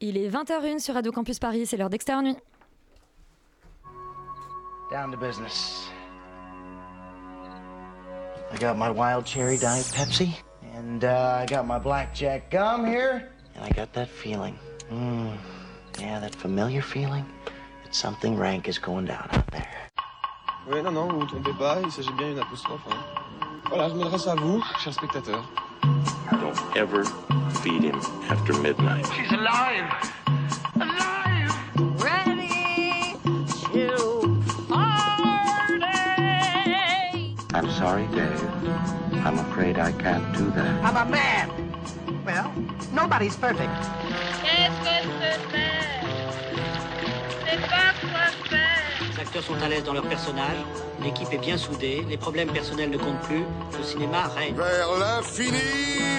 Il est 20h01 sur Radio Campus Paris, c'est l'heure d'extérieur nuit. Down to business. I got my wild cherry diet Pepsi, and uh, I got my blackjack gum here, and I got that feeling. Mm, yeah, that familiar feeling that something rank is going down out there. Oui, non, non, vous vous trompez pas, il s'agit bien d'une apostrophe. hein. Voilà, je m'adresse à vous, chers spectateurs. Don't ever feed him after midnight. She's alive! Alive! Ready to party. I'm sorry, Dave. I'm afraid I can't do that. I'm a man? Well, nobody's perfect. Qu'est-ce que c'est C'est pas quoi faire. Les acteurs sont à l'aise dans leur personnage, l'équipe est bien soudée, les problèmes personnels ne comptent plus, le cinéma règne. Vers l'infini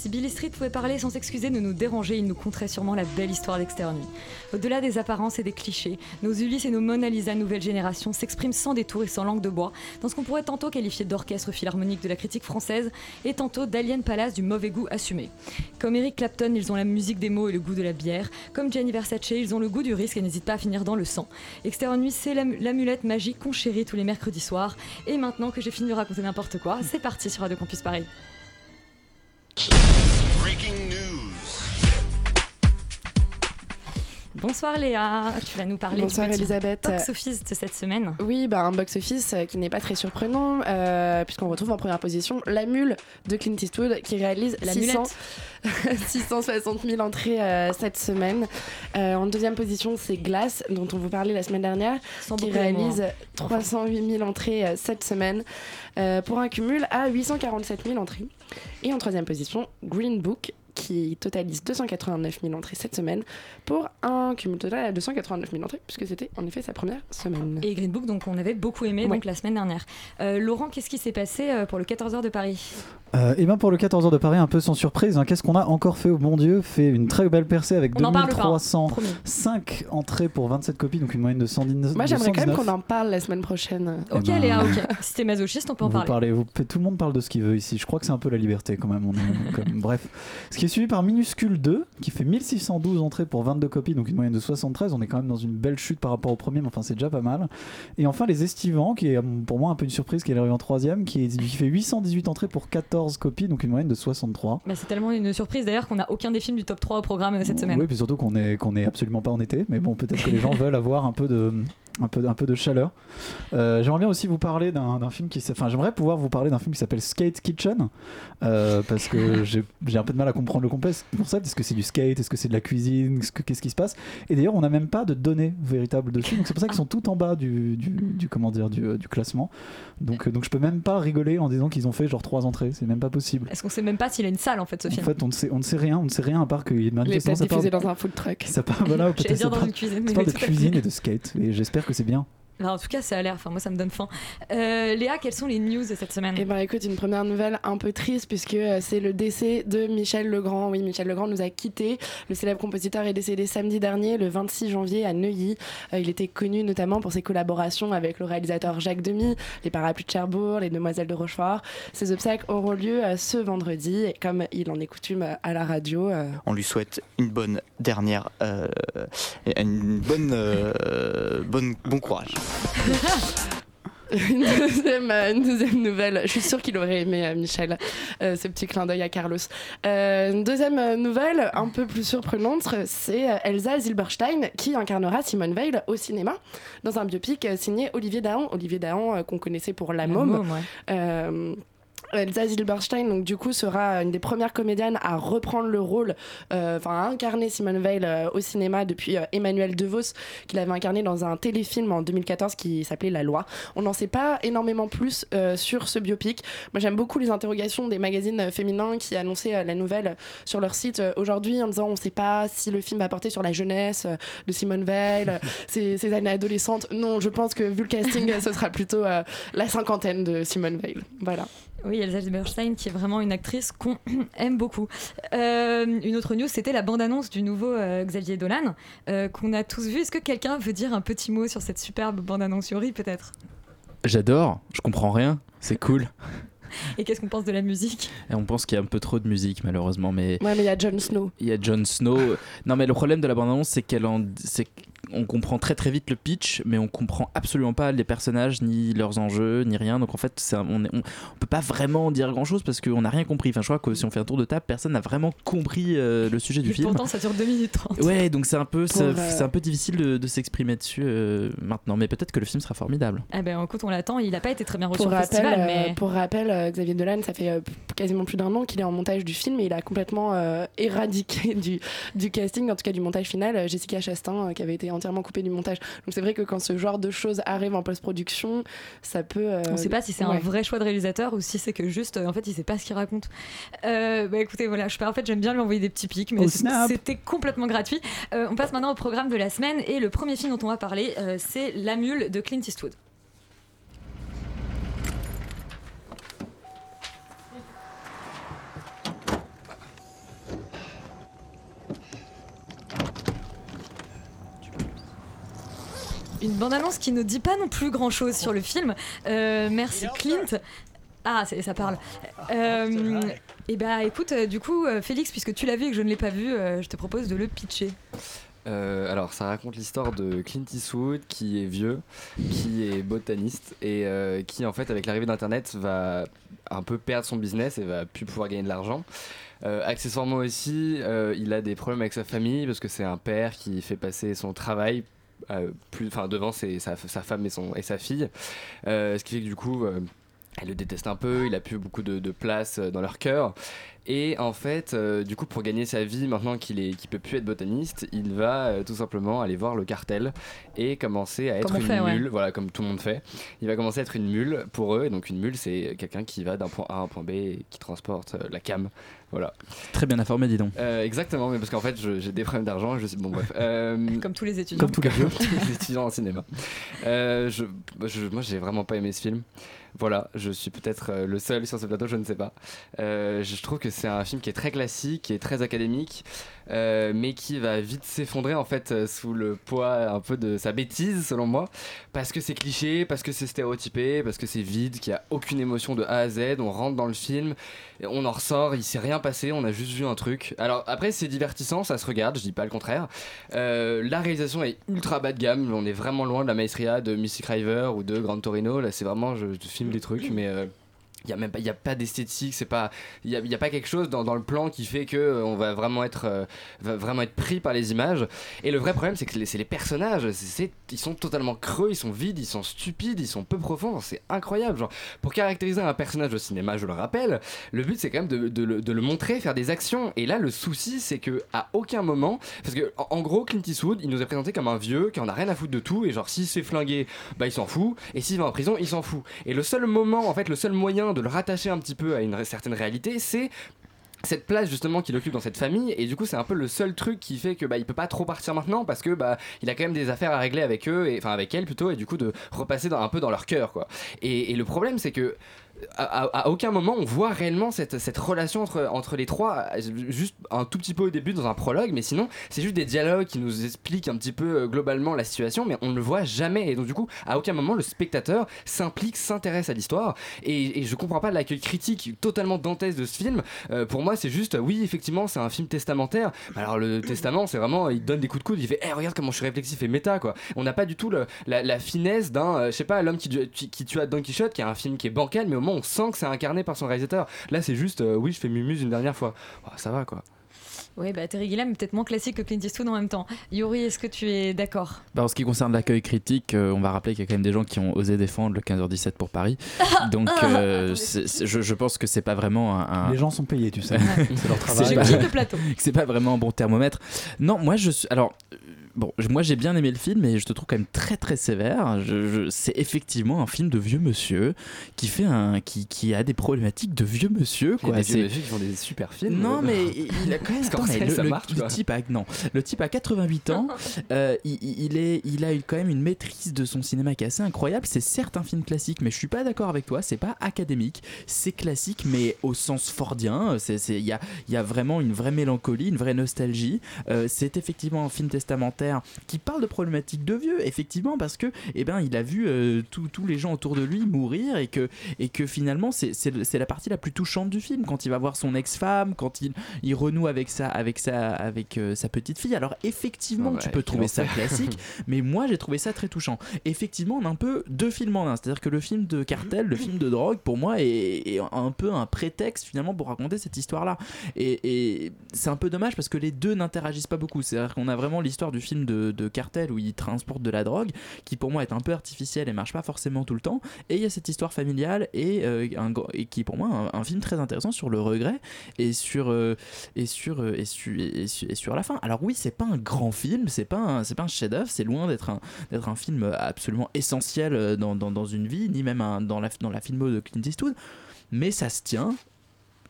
Si Billy Street pouvait parler sans s'excuser de nous déranger, il nous conterait sûrement la belle histoire d'Extérieur Nuit. Au-delà des apparences et des clichés, nos Ulysse et nos Mona Lisa nouvelle génération s'expriment sans détour et sans langue de bois, dans ce qu'on pourrait tantôt qualifier d'orchestre philharmonique de la critique française et tantôt d'Alien Palace du mauvais goût assumé. Comme Eric Clapton, ils ont la musique des mots et le goût de la bière. Comme Gianni Versace, ils ont le goût du risque et n'hésitent pas à finir dans le sang. Nuit, c'est l'am- l'amulette magique qu'on chérit tous les mercredis soirs. Et maintenant que j'ai fini de raconter n'importe quoi, c'est parti sur Radio Campus Paris. Breaking news. Bonsoir Léa, tu vas nous parler Bonsoir du Elisabeth. box-office de cette semaine. Oui, bah, un box-office euh, qui n'est pas très surprenant, euh, puisqu'on retrouve en première position La Mule de Clint Eastwood, qui réalise La 600 mulette. 660 000 entrées euh, cette semaine. Euh, en deuxième position, c'est Glass, dont on vous parlait la semaine dernière, Sans qui réalise 308 000 entrées cette semaine, pour un cumul à 847 000 entrées. Et en troisième position, Green Book, qui totalise 289 000 entrées cette semaine, pour un cumul total à 289 000 entrées, puisque c'était en effet sa première semaine. Et Green Book, donc on avait beaucoup aimé Ouais. donc la semaine dernière. Euh, Laurent, qu'est-ce qui s'est passé euh, pour le 14h de Paris? Euh, et bien pour le 14h de Paris, un peu sans surprise, hein, qu'est-ce qu'on a encore fait? Au bon Dieu Fait une très belle percée avec On n'en parle pas, hein, 2305 entrées pour 27 copies, donc une moyenne de 119. Moi, j'aimerais quand même 119. qu'on en parle la semaine prochaine. Eh Ok ben, Léa, ok. Si t'es masochiste, on peut en Vous parler. parlez, vous- tout le monde parle de ce qu'il veut ici. Je crois que c'est un peu la liberté quand même. on est- comme- bref. Ce qui est suivi par Minuscule 2, qui fait 1612 entrées pour 22 copies, donc une moyenne de 73. On est quand même dans une belle chute par rapport au premier, mais enfin c'est déjà pas mal. Et enfin Les Estivants, qui est euh, pour moi un peu une surprise, qui est arrivé en troisième, qui, est- qui fait 818 entrées pour 14 copies, donc une moyenne de 63. Bah, c'est tellement une surprise d'ailleurs qu'on n'a aucun des films du top 3 au programme euh, cette semaine. Oui, puis surtout qu'on est, qu'on est absolument pas en été, mais bon, peut-être que les gens veulent avoir un peu de, un peu, un peu de chaleur. Euh, j'aimerais bien aussi vous parler d'un d'un film qui, enfin, j'aimerais pouvoir vous parler d'un film qui s'appelle Skate Kitchen, euh, parce que j'ai j'ai un peu de mal à comprendre le concept. Est-ce que c'est du skate, est-ce que c'est de la cuisine, Qu'est-ce que- qu'est-ce qui se passe? Et d'ailleurs, on n'a même pas de données véritables dessus, donc c'est pour ça qu'ils sont tout en bas du, du, du- comment dire, du, du classement. Donc, donc je peux même pas rigoler en disant qu'ils ont fait genre trois entrées, c'est même pas possible. Est-ce qu'on sait même pas s'il a une salle en fait ce En film fait, on ne sait, on ne sait rien, on ne sait rien à part qu'il y a une Il est manifestation. peut-être diffusé dans un food truck. Ça part, voilà, peut-être ça dans une cuisine. ça parle de cuisine et de skate, et j'espère que c'est bien. En tout cas, ça a l'air. Enfin, moi, ça me donne faim. Euh, Léa, quelles sont les news de cette semaine? Eh ben écoute, une première nouvelle un peu triste puisque euh, c'est le décès de Michel Legrand. Oui, Michel Legrand nous a quittés. Le célèbre compositeur est décédé samedi dernier, le 26 janvier à Neuilly. Euh, il était connu notamment pour ses collaborations avec le réalisateur Jacques Demy, Les Parapluies de Cherbourg, Les Demoiselles de Rochefort. Ces obsèques auront lieu euh, ce vendredi et comme il en est coutume euh, à la radio, euh, On lui souhaite une bonne dernière, euh, une bonne, euh, bonne, bon courage. Une, deuxième, euh, une deuxième nouvelle. Je suis sûre qu'il aurait aimé euh, Michel, euh, ce petit clin d'œil à Carlos. Euh, une deuxième nouvelle, un peu plus surprenante, c'est Elsa Zilberstein qui incarnera Simone Veil au cinéma dans un biopic signé Olivier Dahan. Olivier Dahan qu'on connaissait pour La, La Môme. môme, ouais. Euh, Elsa Zilberstein, donc du coup, sera une des premières comédiennes à reprendre le rôle, euh, enfin à incarner Simone Veil euh, au cinéma depuis euh, Emmanuel DeVos, qu'il avait incarné dans un téléfilm en 2014 qui s'appelait La Loi. On n'en sait pas énormément plus sur ce biopic. Moi, j'aime beaucoup les interrogations des magazines féminins qui annonçaient la nouvelle sur leur site aujourd'hui en disant on ne sait pas si le film va porter sur la jeunesse de Simone Veil, ses, ses années adolescentes. Non, je pense que vu le casting, ce sera plutôt la cinquantaine de Simone Veil. Voilà. Oui, Elsa Zilberstein, qui est vraiment une actrice qu'on aime beaucoup. Euh, une autre news, c'était la bande-annonce du nouveau euh, Xavier Dolan, euh, qu'on a tous vu. Est-ce que quelqu'un veut dire un petit mot sur cette superbe bande-annonce Yuri, peut-être? J'adore, je comprends rien, c'est cool. Et qu'est-ce qu'on pense de la musique? Et on pense qu'il y a un peu trop de musique malheureusement, mais Ouais, mais il y a Jon Snow. il y a Jon Snow. Non, mais le problème de la bande-annonce, c'est qu'elle en, qu'on comprend très très vite le pitch, mais on comprend absolument pas les personnages, ni leurs enjeux, ni rien. Donc en fait, un- on, est- on, on peut pas vraiment dire grand chose parce qu'on n'a rien compris. Enfin, je crois que si on fait un tour de table, personne n'a vraiment compris euh, le sujet du Et film. pourtant, ça dure 2 minutes 30. Ouais, donc c'est un peu, c'est, euh, c'est un peu difficile de, de s'exprimer dessus euh, maintenant, mais peut-être que le film sera formidable. Ah ben écoute, on l'attend. Il a pas été très bien reçu Pour au rappel, festival, euh, mais pour rappel euh, Xavier Dolan, ça fait euh, quasiment plus d'un an qu'il est en montage du film et il a complètement euh, éradiqué du, du casting, en tout cas du montage final, euh, Jessica Chastain, euh, qui avait été entièrement coupée du montage. Donc c'est vrai que quand ce genre de choses arrive en post-production, ça peut. euh, on sait pas si c'est un vrai choix de réalisateur ou si c'est que juste, euh, en fait, il sait pas ce qu'il raconte. Euh, bah écoutez, voilà, je, en fait, j'aime bien lui envoyer des petits pics, mais Oh, c'était complètement gratuit. Euh, on passe maintenant au programme de la semaine et le premier film dont on va parler, euh, c'est La Mule de Clint Eastwood. Une bande-annonce qui ne dit pas non plus grand-chose sur le film. Euh, merci Clint. Ah, ça parle. Euh, et bah écoute, euh, du coup, euh, Félix, puisque tu l'as vu et que je ne l'ai pas vu, je te propose de le pitcher. Alors, ça raconte l'histoire de Clint Eastwood qui est vieux, qui est botaniste et qui, en fait, avec l'arrivée d'Internet, va un peu perdre son business et va plus pouvoir gagner de l'argent. Accessoirement aussi, il a des problèmes avec sa famille parce que c'est un père qui fait passer son travail plus, enfin, devant ses- sa, sa femme et, son, et sa fille. Euh, ce qui fait que du coup, euh, elle le déteste un peu, il a plus beaucoup de, de place euh, dans leur cœur. Et en fait, euh, du coup, pour gagner sa vie, maintenant qu'il est, qu'il peut plus être botaniste, il va euh, tout simplement aller voir le cartel et commencer à être Comme une fait, ouais. mule, voilà, comme tout le monde fait. Il va commencer à être une mule pour eux. Et donc, une mule, c'est quelqu'un qui va d'un point A à un point B et qui transporte euh, la cam. Voilà. Très bien informé, dis donc. Euh, exactement, mais parce qu'en fait, je- j'ai des problèmes d'argent. Je sais, bon, bref. Euh, Comme tous les étudiants. Comme tous les étudiants en cinéma. Euh, je, je- moi, j'ai vraiment pas aimé ce film. Voilà, je suis peut-être euh, le seul sur ce plateau, je ne sais pas. Euh, je trouve que c'est un film qui est très classique, qui est très académique, euh, mais qui va vite s'effondrer en fait euh, sous le poids un peu de sa bêtise, selon moi, parce que c'est cliché, parce que c'est stéréotypé, parce que c'est vide, qu'il n'y a aucune émotion de A à Z. On rentre dans le film, on en ressort, il s'est rien passé, on a juste vu un truc. Alors après, c'est divertissant, ça se regarde, je dis pas le contraire. Euh, la réalisation est ultra bas de gamme, on est vraiment loin de la maestria de Mystic River ou de Gran Torino. Là, c'est vraiment, je, filme des trucs, mais. Il y a même pas, y a pas d'esthétique, c'est pas, il y a, y a pas quelque chose dans, dans le plan qui fait que euh, on va vraiment être, euh, va vraiment être pris par les images. Et le vrai problème, c'est que c'est les personnages, c'est- ils sont totalement creux, ils sont vides, ils sont stupides, ils sont peu profonds. C'est incroyable. Genre, pour caractériser un personnage au cinéma, je le rappelle, le but c'est quand même de, de le, montrer, faire des actions. Et là, le souci, c'est que à aucun moment, parce que en gros, Clint Eastwood, il nous est présenté comme un vieux qui en a rien à foutre de tout, et genre s'il se fait flinguer, bah il s'en fout, et s'il va en prison, il s'en fout. Et le seul moment, en fait, le seul moyen de le rattacher un petit peu à une certaine réalité, c'est cette place justement qu'il occupe dans cette famille et du coup c'est un peu le seul truc qui fait que bah il peut pas trop partir maintenant parce que bah il a quand même des affaires à régler avec eux et enfin avec elle plutôt et du coup de repasser un peu dans leur cœur quoi. Et le problème c'est que à, aucun moment on voit réellement cette, cette relation entre, entre les trois, juste un tout petit peu au début dans un prologue, mais sinon c'est juste des dialogues qui nous expliquent un petit peu euh, globalement la situation, mais on ne le voit jamais. Et donc du coup, à aucun moment le spectateur s'implique, s'intéresse à l'histoire. Et, et je comprends pas l'accueil critique totalement dantesque de ce film. Euh, pour moi, c'est juste, oui, effectivement, c'est un film testamentaire. Alors le testament, c'est vraiment, il donne des coups de coude, il fait, Eh, regarde comment je suis réflexif et méta, quoi. On n'a pas du tout la finesse d'un, euh, je sais pas, l'homme qui, qui, qui tua Don Quichotte, qui est un film qui est bancal, mais au moins on sent que c'est incarné par son réalisateur. Là, c'est juste, euh, oui, je fais Mumuse une dernière fois. Oh, ça va, quoi. Oui, bah Terry Gilliam est peut-être moins classique que Clint Eastwood en même temps. Yuri, est-ce que tu es d'accord? Bah, en ce qui concerne l'accueil critique, euh, on va rappeler qu'il y a quand même des gens qui ont osé défendre le 15h17 pour Paris. Donc, euh, c'est- c'est- je, je pense que c'est pas vraiment un. un- Les gens sont payés, tu sais. C'est leur travail. C'est pas- quitte le plateau. c'est pas vraiment un bon thermomètre. Non, moi je suis. Alors. Euh, Bon, moi j'ai bien aimé le film, mais je te trouve quand même très très sévère. Je- je- c'est effectivement un film de vieux monsieur qui fait un, qui, qui a des problématiques de vieux monsieur. Il y a Quoi. des C'est- vieux monsieur qui font des super films. non, mais il a quand même. Attends, mais le, ça le- marche, le quoi. type a, non, le type a 88 ans. euh, il, il- est, il a eu quand même une maîtrise de son cinéma qui est assez incroyable. C'est certes un film classique, mais je suis pas d'accord avec toi. C'est pas académique. C'est classique, mais au sens fordien. C'est, c'est- il y a, il y a vraiment une vraie mélancolie, une vraie nostalgie. Euh, c'est effectivement un film testamentaire Qui parle de problématiques de vieux, effectivement, parce que eh ben, il a vu euh, tous les gens autour de lui mourir et que, et que finalement, c'est- la partie la plus touchante du film, quand il va voir son ex-femme, quand il, il renoue avec sa, avec sa, avec, euh, sa petite fille. Alors, effectivement, Ouais, tu peux trouver ça classique, mais moi, j'ai trouvé ça très touchant. Effectivement, on a un peu deux films en un, c'est-à-dire que le film de cartel, le film de drogue, pour moi, est, est un peu un prétexte finalement pour raconter cette histoire-là. Et, et c'est un peu dommage parce que les deux n'interagissent pas beaucoup. C'est-à-dire qu'on a vraiment l'histoire du film de, de cartel où il transporte de la drogue, qui pour moi est un peu artificielle et marche pas forcément tout le temps. Et il y a cette histoire familiale et, euh, un, et qui est pour moi un, un film très intéressant sur le regret et sur euh, et sur euh, et, et su- et sur la fin. Alors oui, c'est pas un grand film, c'est pas un, c'est pas un chef-d'œuvre, c'est loin d'être un d'être un film absolument essentiel dans, dans, dans une vie, ni même un- dans la dans la filmo de Clint Eastwood. Mais ça se tient.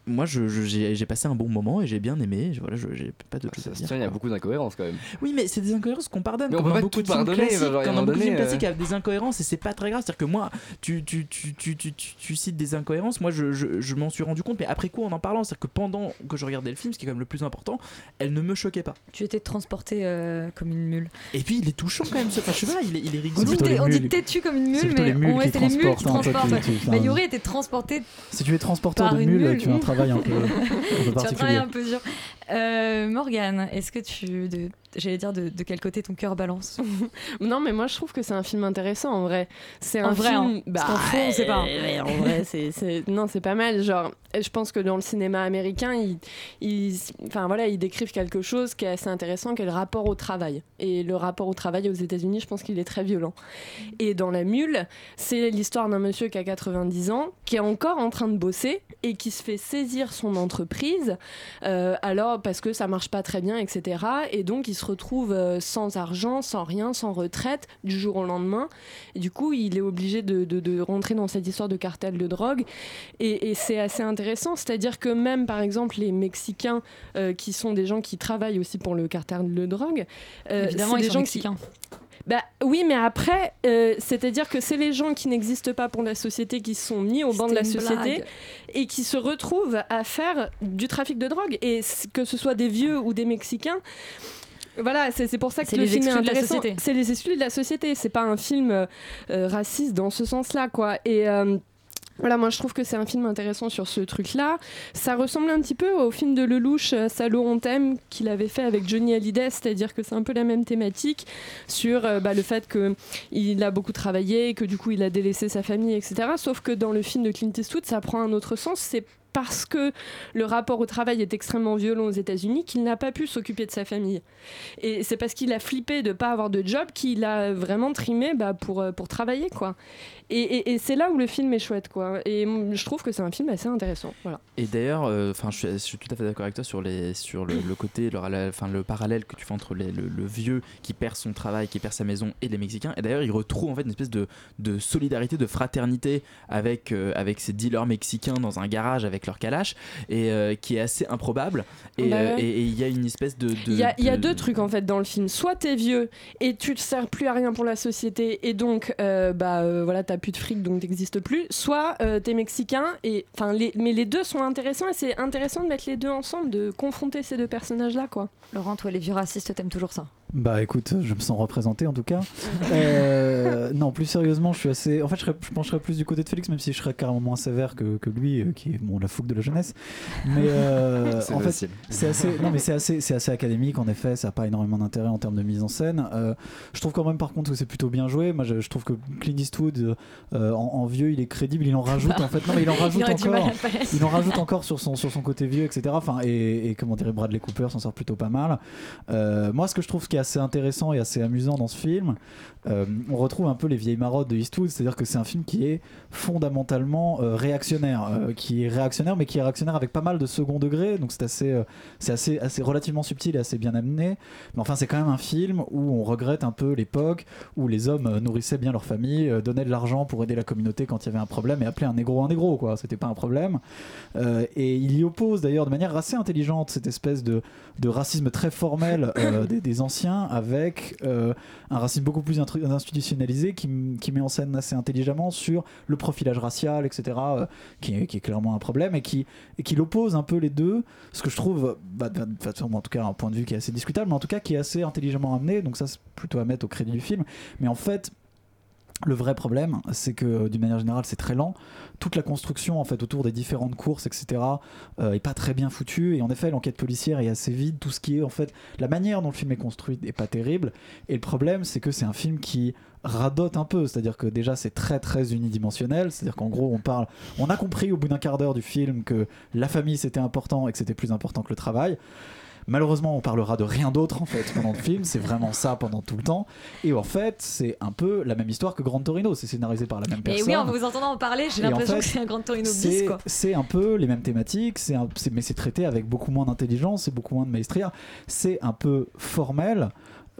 Moi, je- je- j'ai j'ai passé un bon moment et j'ai bien aimé. Je- Voilà, je- j'ai pas de choses à dire. Tiens, il y a beaucoup d'incohérences quand même. Oui, mais c'est des incohérences qu'on pardonne. Mais on comme peut dans pas beaucoup tout de films pardonner, classiques, genre, un dans beaucoup de films classiques, il y a des incohérences et c'est pas très grave. C'est-à-dire que moi, tu, tu, tu, tu, tu, tu, tu cites des incohérences. Moi, je, je, je m'en suis rendu compte, mais après coup, en en parlant, c'est-à-dire que pendant que je regardais le film, ce qui est quand même le plus important, elle ne me choquait pas. Tu étais transporté euh, comme une mule. Et puis, il est touchant quand même. Ce enfin, je sais pas, il est, il est On rigolo. on dit têtu comme une mule, mais c'est les mules qui transportent, Yuri était transporté Si tu es transporteur Par de une mule, tu un travail un peu, un peu tu travaillé un peu dur. Euh, Morgane, est-ce que tu. de- J'allais dire de, de quel côté ton cœur balance Non, mais moi je trouve que c'est un film intéressant en vrai. C'est En un vrai, film. hein. Fond, on sait pas. euh, en vrai, c'est, c'est- non, c'est pas mal. Genre, je pense que dans le cinéma américain, ils, ils, enfin voilà, ils décrivent quelque chose qui est assez intéressant, qui est le rapport au travail. Et le rapport au travail aux États-Unis, je pense qu'il est très violent. Et dans La Mule, c'est l'histoire d'un monsieur qui a 90 ans, qui est encore en train de bosser et qui se fait saisir son entreprise, euh, alors parce que ça marche pas très bien, etc. Et donc il se retrouve euh, sans argent, sans rien, sans retraite du jour au lendemain. Et du coup, il est obligé de, de- de rentrer dans cette histoire de cartel de drogue. Et, et c'est assez intéressant, c'est-à-dire que même par exemple les Mexicains, euh, qui sont des gens qui travaillent aussi pour le cartel de drogue, euh, Évidemment, ils des sont gens mexicains. qui bah oui, mais après, euh, c'est-à-dire que c'est les gens qui n'existent pas pour la société qui sont mis au banc de la société blague. et qui se retrouvent à faire du trafic de drogue. Et que ce soit des vieux ou des Mexicains. Voilà, c'est pour ça que le film est intéressant. C'est les exclus de la société. C'est pas un film euh, raciste dans ce sens-là, quoi. Et euh, voilà, moi je trouve que c'est un film intéressant sur ce truc-là. Ça ressemble un petit peu au film de Lelouch, Salaud on t'aime, qu'il avait fait avec Johnny Hallyday, c'est-à-dire que c'est un peu la même thématique sur euh, bah, le fait qu'il a beaucoup travaillé, que du coup il a délaissé sa famille, etc. Sauf que dans le film de Clint Eastwood, ça prend un autre sens. C'est parce que le rapport au travail est extrêmement violent aux États-Unis qu'il n'a pas pu s'occuper de sa famille. Et c'est parce qu'il a flippé de ne pas avoir de job qu'il a vraiment trimé bah, pour, euh, pour travailler. quoi. Et, c'est là où le film est chouette. quoi. Et je trouve que c'est un film assez intéressant. Et d'ailleurs, euh, je, suis- tout à fait d'accord avec toi sur les, sur le, côté, le, parallèle que tu fais entre le vieux qui perd son travail, qui perd sa maison, et les Mexicains. Et d'ailleurs, il retrouve en fait une espèce de, de solidarité, de fraternité avec euh, avec ces dealers mexicains dans un garage avec leur calache, et euh, qui est assez improbable. Et Bah euh, ouais. et- il y a une espèce de, Il y, a, y deux trucs en fait dans le film. Soit t'es vieux et tu ne sers plus à rien pour la société et donc euh, bah euh, voilà t'as plus de fric donc t'existes plus. Soit euh, t'es mexicain et enfin les, mais les deux sont intéressants et c'est intéressant de mettre les deux ensemble, de confronter ces deux personnages là quoi. Laurent, toi, les vieux racistes, t'aimes toujours ça Bah écoute, je me sens représenté en tout cas. Euh, non, plus sérieusement, je suis assez. En fait, je, serais- je pencherais plus du côté de Félix, même si je serais carrément moins sévère que, que lui, euh, qui est bon, la fougue de la jeunesse. Mais euh, C'est en fait, c'est assez. Non, mais c'est assez, c'est assez académique en effet. Ça n'a pas énormément d'intérêt en termes de mise en scène. Euh, je trouve quand même par contre que c'est plutôt bien joué. Moi, je, je trouve que Clint Eastwood, euh, en, en vieux, il est crédible. Il en rajoute en fait. Non, mais il en rajoute encore. Il en rajoute encore sur son, sur son côté vieux, etc. Enfin, et, et comment dirait Bradley Cooper s'en sort plutôt pas mal. Euh, moi, ce que je trouve qui est assez intéressant et assez amusant dans ce film, euh, on retrouve un peu les vieilles marottes de Eastwood, c'est-à-dire que c'est un film qui est fondamentalement euh, réactionnaire, euh, qui est réactionnaire, mais qui est réactionnaire avec pas mal de second degré, donc c'est assez, c'est assez, assez relativement subtil et assez bien amené. Mais enfin, c'est quand même un film où on regrette un peu l'époque où les hommes nourrissaient bien leur famille, donnaient de l'argent pour aider la communauté quand il y avait un problème et appelaient un négro un négro, quoi. C'était pas un problème. Et il y oppose d'ailleurs de manière assez intelligente cette espèce de, racisme très formel des anciens avec euh, un racisme beaucoup plus institutionnalisé qui, qui met en scène assez intelligemment sur le profilage racial, etc., euh, qui, qui est clairement un problème et qui, et qui l'oppose un peu les deux, ce que je trouve, bah, en tout cas, un point de vue qui est assez discutable, mais en tout cas qui est assez intelligemment amené, donc ça c'est plutôt à mettre au crédit du film. Mais en fait, le vrai problème, c'est que d'une manière générale, c'est très lent. Toute la construction en fait autour des différentes courses, etc., euh, est pas très bien foutue. Et en effet, l'enquête policière est assez vide. Tout ce qui est en fait la manière dont le film est construit est pas terrible. Et le problème, c'est que c'est un film qui radote un peu. C'est-à-dire que déjà, c'est très très unidimensionnel. C'est-à-dire qu'en gros, on parle, on a compris au bout d'un quart d'heure du film que la famille c'était important et que c'était plus important que le travail. Malheureusement, on parlera de rien d'autre en fait pendant le film. C'est vraiment ça pendant tout le temps. Et en fait, c'est un peu la même histoire que Grand Torino. C'est scénarisé par la même Et personne. oui, en vous entendant en parler, j'ai Et en l'impression fait, que c'est un Grand Torino bis, c'est- un peu les mêmes thématiques, c'est un- mais c'est traité avec beaucoup moins d'intelligence et beaucoup moins de maestria. C'est un peu formel.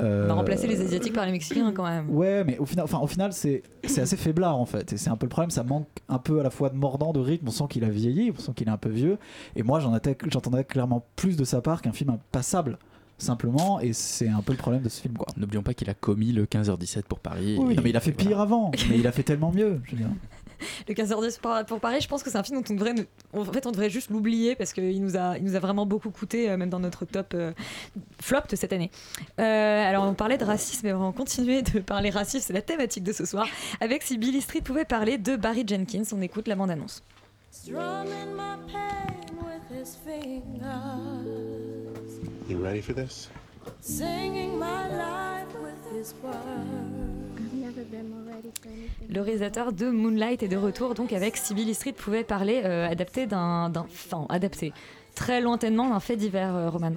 Euh, On a remplacé les Asiatiques par les Mexicains quand même. Ouais, mais au final, enfin, au final c'est c'est assez faiblard en fait. Et c'est un peu le problème, ça manque un peu à la fois de mordant, de rythme. On sent qu'il a vieilli, on sent qu'il est un peu vieux. Et moi, j'en j'entendais clairement plus de sa part qu'un film passable, simplement. Et c'est un peu le problème de ce film, quoi. N'oublions pas qu'il a commis le 15h17 pour Paris. Oui, et- non, mais il a fait pire avant, mais il a fait tellement mieux. Je veux dire. Le 15h10 pour, pour Paris, je pense que c'est un film dont on devrait, ne- en fait, on devrait juste l'oublier parce qu'il nous a, il nous a vraiment beaucoup coûté, euh, même dans notre top euh, flop de cette année. Euh, alors, on parlait de racisme et on va continuer de parler racisme, c'est la thématique de ce soir. Avec si Billy Street pouvait parler de Barry Jenkins, on écoute la bande-annonce. Strumming my pain with his fingers, You ready for this? singing my life with his words. Le réalisateur de Moonlight est de retour donc avec si Billy Street pouvait parler euh, adapté d'un, d'un, enfin adapté très lointainement d'un fait divers, euh, Roman.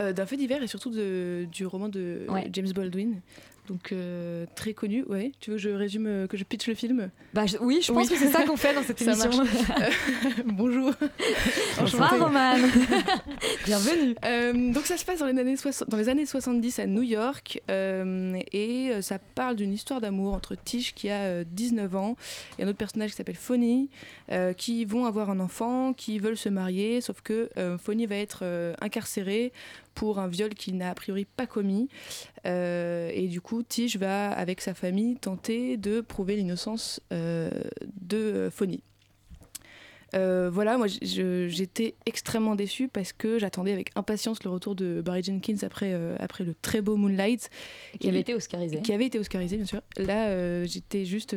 Euh, d'un fait divers et surtout de- du roman de Ouais. James Baldwin. Donc euh, très connu, ouais. Tu veux que je résume, euh, que je pitch le film? Bah je- oui, je pense que c'est ça qu'on fait dans cette Ça émission. bonjour. Bonsoir Enchantée. Roman. Bienvenue. Donc ça se passe dans les années, dans les années 70 à New York et ça parle d'une histoire d'amour entre Tish qui a euh, 19 ans et un autre personnage qui s'appelle Fonny qui vont avoir un enfant, qui veulent se marier sauf que Fonny va être euh, incarcéré pour un viol qu'il n'a a priori pas commis Euh, et du coup Tish va avec sa famille tenter de prouver l'innocence euh, de euh, Fonny. Euh, voilà, moi j'étais extrêmement déçue parce que j'attendais avec impatience le retour de Barry Jenkins après, euh, après le très beau Moonlight. Qui avait été oscarisé. Qui avait été oscarisé, bien sûr. Là, euh, j'étais juste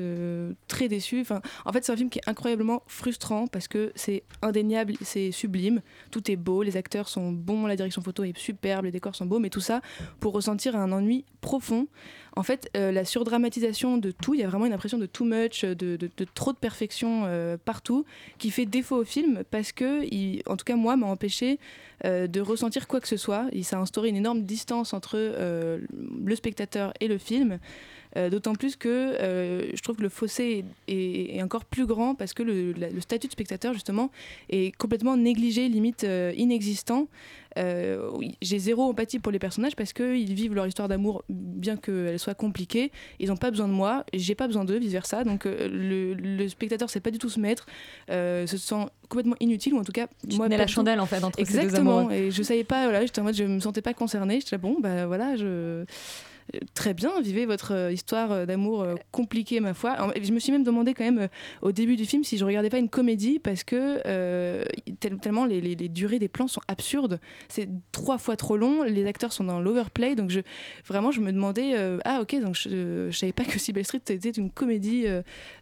très déçue. Enfin, en fait, c'est un film qui est incroyablement frustrant parce que c'est indéniable, c'est sublime. Tout est beau, les acteurs sont bons, la direction photo est superbe, les décors sont beaux, mais tout ça pour ressentir un ennui profond. En fait, euh, la surdramatisation de tout, il y a vraiment une impression de too much, de, de- trop de perfection euh, partout, qui fait défaut au film parce que, il- en tout cas moi, m'a empêché euh, de ressentir quoi que ce soit. Ça a instauré une énorme distance entre euh, le spectateur et le film. Euh, D'autant plus que euh, je trouve que le fossé est, est- est encore plus grand parce que le, la- le statut de spectateur, justement, est complètement négligé, limite euh, inexistant. J'ai zéro empathie pour les personnages parce qu'ils vivent leur histoire d'amour, bien qu'elle soit compliquée. Ils n'ont pas besoin de moi, j'ai pas besoin d'eux, vice-versa. Donc le, le spectateur sait pas du tout se mettre, se sent complètement inutile, ou en tout cas, moi. tenais la chandelle, en fait, entre ces deux Exactement. Et je savais pas, voilà, j'étais en mode, je me sentais pas concernée. J'étais là, bon, bah voilà, je. Très bien, vivez votre euh, histoire euh, d'amour euh, compliquée, ma foi. Je me suis même demandé quand même au début du film si je regardais pas une comédie parce que euh, tel- tellement les, les- les durées des plans sont absurdes. C'est trois fois trop long, les acteurs sont dans l'overplay, donc je, vraiment je me demandais euh, ah ok donc je, je savais pas que Sybil Street était une comédie.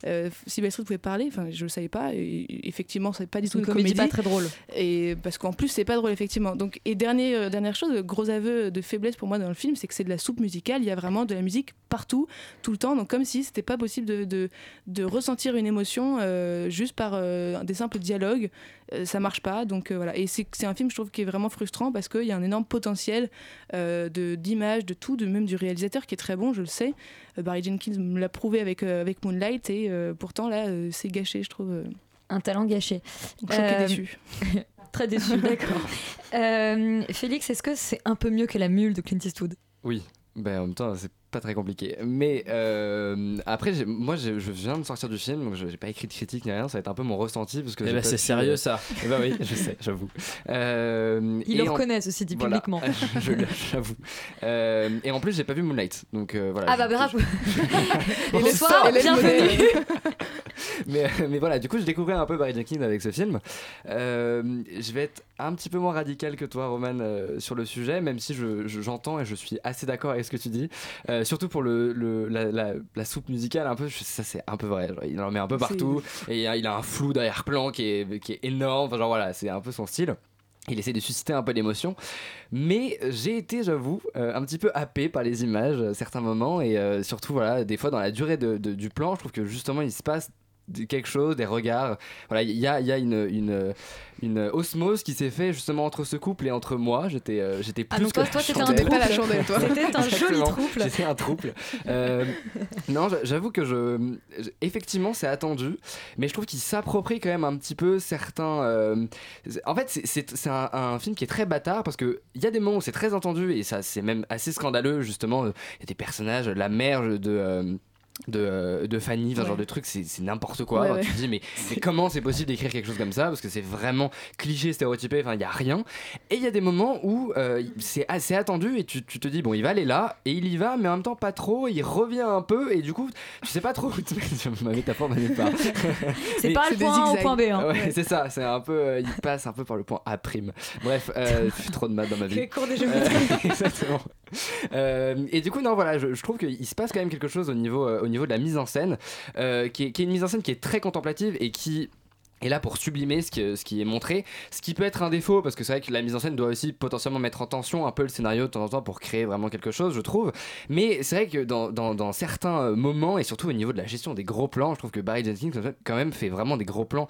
Euh, Street pouvait parler, enfin je le savais pas. Et, effectivement, c'est pas du tout Une une, comédie pas très drôle. Et parce qu'en plus c'est pas drôle effectivement. Donc et dernier dernière chose, gros aveu de faiblesse pour moi dans le film, c'est que c'est de la soupe musicale. Il y a vraiment de la musique partout, tout le temps. Donc comme si c'était pas possible de, de, de ressentir une émotion euh, juste par euh, des simples dialogues. Euh, ça marche pas. Donc euh, voilà. Et c'est un film je trouve qui est vraiment frustrant parce qu'il y a un énorme potentiel euh, de d'image, de tout, de même du réalisateur qui est très bon, je le sais. Euh, Barry Jenkins me l'a prouvé avec euh, avec Moonlight et euh, pourtant là euh, c'est gâché, je trouve. euh. Un talent gâché. Donc, choqué, Euh, déçu. Très déçu, d'accord. Euh, Félix, est-ce que c'est un peu mieux que la mule de Clint Eastwood? Oui, ben, en même temps, c'est pas très compliqué. Mais euh, après, moi, je viens de sortir du film, donc je j'ai pas écrit de critique ni rien. Ça va être un peu mon ressenti parce que. Eh ben, pas c'est sérieux, ça. Eh ben oui, je sais, j'avoue. Euh, Il et le en- reconnaît, ceci dit, Voilà. publiquement. Je- je- J'avoue. Euh, et en plus, j'ai pas vu Moonlight, donc euh, voilà. Ah bah je- bravo. Bon, Bonsoir, ça, bienvenue. mais, mais voilà, du coup, je découvrais un peu Barry Jenkins avec ce film. Euh, je vais être un petit peu moins radical que toi, Roman, euh, sur le sujet, même si je- je- j'entends et je suis assez d'accord avec ce que tu dis. Euh, surtout pour le, le- la, la- la soupe musicale, un peu, je- ça c'est un peu vrai. Genre, il en met un peu partout et il a, un flou d'arrière-plan qui est, qui est énorme. Enfin, genre voilà, c'est un peu son style. Il essaie de susciter un peu l'émotion. Mais j'ai été, j'avoue, euh, un petit peu happé par les images à certains moments. Et euh, surtout, voilà, des fois dans la durée de- de- du plan, je trouve que justement il se passe quelque chose, des regards. Voilà, il y a, y a une, une, une osmose qui s'est fait justement entre ce couple et entre moi. J'étais euh, j'étais Ah, plus donc que toi, la toi, un chandelle. trouble. Pas la chandelle, toi. C'était un joli trouble. J'étais un trouble. Euh, non, j'a- j'avoue que je, effectivement, c'est attendu, mais je trouve qu'il s'approprie quand même un petit peu certains. euh, en fait, c'est- un, un film qui est très bâtard parce que il y a des moments où c'est très entendu et ça, c'est même assez scandaleux justement. Il y a des personnages, la mère de. De, euh, de Fanny, enfin, Ouais. genre de truc, c'est n'importe quoi. Ouais, ouais. Tu te dis, mais, mais comment c'est possible d'écrire quelque chose comme ça? Parce que c'est vraiment cliché, stéréotypé, enfin, il n'y a rien. Et il y a des moments où euh, c'est assez attendu et tu, tu te dis, bon, il va aller là, et il y va, mais en même temps pas trop, il revient un peu, et du coup, tu sais pas trop où te mettre. Ma métaphore pas. C'est pas le point A au point B. hein. Ouais, c'est ça, c'est un peu. euh, il passe un peu par le point A'. Bref, euh, je fais trop de maths dans ma vie. Les cours des jeux. Exactement. Euh, et du coup, non, voilà, je, je trouve qu'il se passe quand même quelque chose au niveau, euh, au niveau de la mise en scène, euh, qui, est, une mise en scène qui est très contemplative et qui est là pour sublimer ce qui, est montré, ce qui peut être un défaut parce que c'est vrai que la mise en scène doit aussi potentiellement mettre en tension un peu le scénario de temps en temps pour créer vraiment quelque chose, je trouve. Mais c'est vrai que dans certains euh, moments et surtout au niveau de la gestion des gros plans, je trouve que Barry Jenkins quand même fait vraiment des gros plans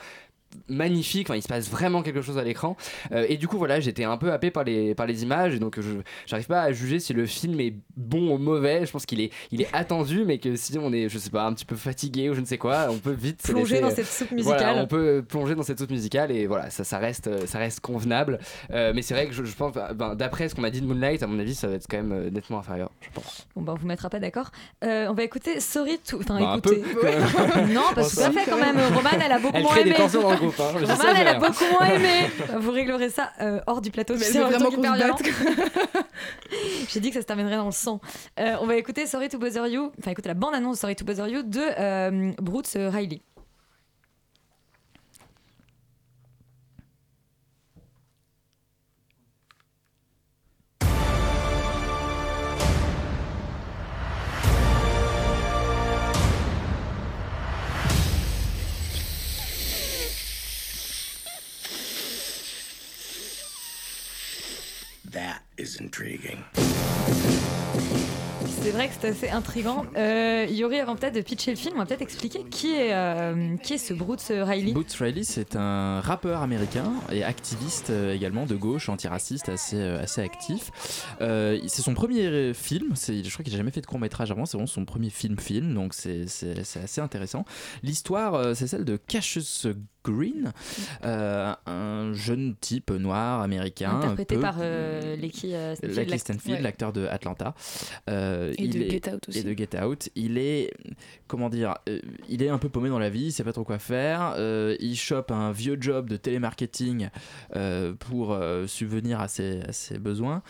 magnifiques, enfin, il se passe vraiment quelque chose à l'écran Euh, et du coup voilà j'étais un peu happé par les, par les images et donc je j'arrive pas à juger si le film est bon ou mauvais je pense qu'il est, il est attendu mais que si on est je sais pas un petit peu fatigué ou je ne sais quoi on peut vite Plonger dans cette soupe voilà, musicale. on peut plonger dans cette soupe musicale et voilà ça, ça reste ça reste convenable Euh, mais c'est vrai que je, je pense ben, d'après ce qu'on m'a dit de Moonlight à mon avis ça va être quand même euh, nettement inférieur je pense Bon bah on vous mettra pas d'accord. Euh, on va écouter Sorry to... Enfin Bah, un écoutez. peu, quand même. non, pas tout à fait quand même. Roman elle a beaucoup Elle moins aimé. Hein. J'ai elle a beaucoup moins aimé. Vous réglerez ça euh, hors du plateau. Mais tu sais, vraiment qu'on hyper se violent. batte. J'ai dit que ça se terminerait dans le sang. Euh, on va écouter Sorry to Bother You. Enfin écoutez la bande annonce de Sorry to Bother You de euh, Bruce Riley. Is intriguing. C'est vrai que c'est assez intriguant. Euh, Yuri, avant peut-être de pitcher le film, on va peut-être expliquer qui est, euh, qui est ce Bruce Riley. Boots Riley, c'est un rappeur américain et activiste euh, également de gauche, antiraciste, assez, euh, assez actif. Euh, c'est son premier film, c'est- je crois qu'il n'a jamais fait de court métrage avant, c'est vraiment son premier film-film, donc c'est c'est- c'est assez intéressant. L'histoire, euh, c'est celle de Cassius Green, euh, un jeune type noir américain. Interprété peu- par euh, Lecky euh, Stanfield, ouais. l'acteur de Atlanta. Euh, Et il de est- Get Out aussi. Et de Get Out. Il est, comment dire, euh, il est un peu paumé dans la vie, il sait pas trop quoi faire. Euh, il chope un vieux job de télémarketing euh, pour euh, subvenir à ses, à ses besoins.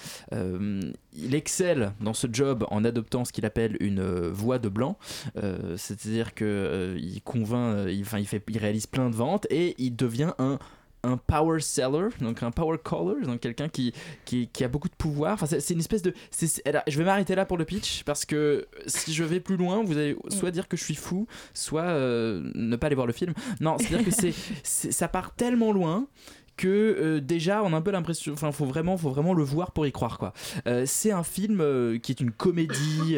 Il excelle dans ce job en adoptant ce qu'il appelle une euh, voix de blanc, Euh, c'est-à-dire que euh, il convainc, il, il fait, il réalise plein de ventes et il devient un un power seller, donc un power caller, donc quelqu'un qui, qui, qui a beaucoup de pouvoir. Enfin, c'est une espèce de. alors, je vais m'arrêter là pour le pitch parce que si je vais plus loin, vous allez soit dire que je suis fou, soit euh, ne pas aller voir le film. Non, c'est-à-dire que c'est- ça part tellement loin que euh, déjà on a un peu l'impression enfin faut vraiment faut vraiment le voir pour y croire quoi. Euh, c'est un film euh, qui est une comédie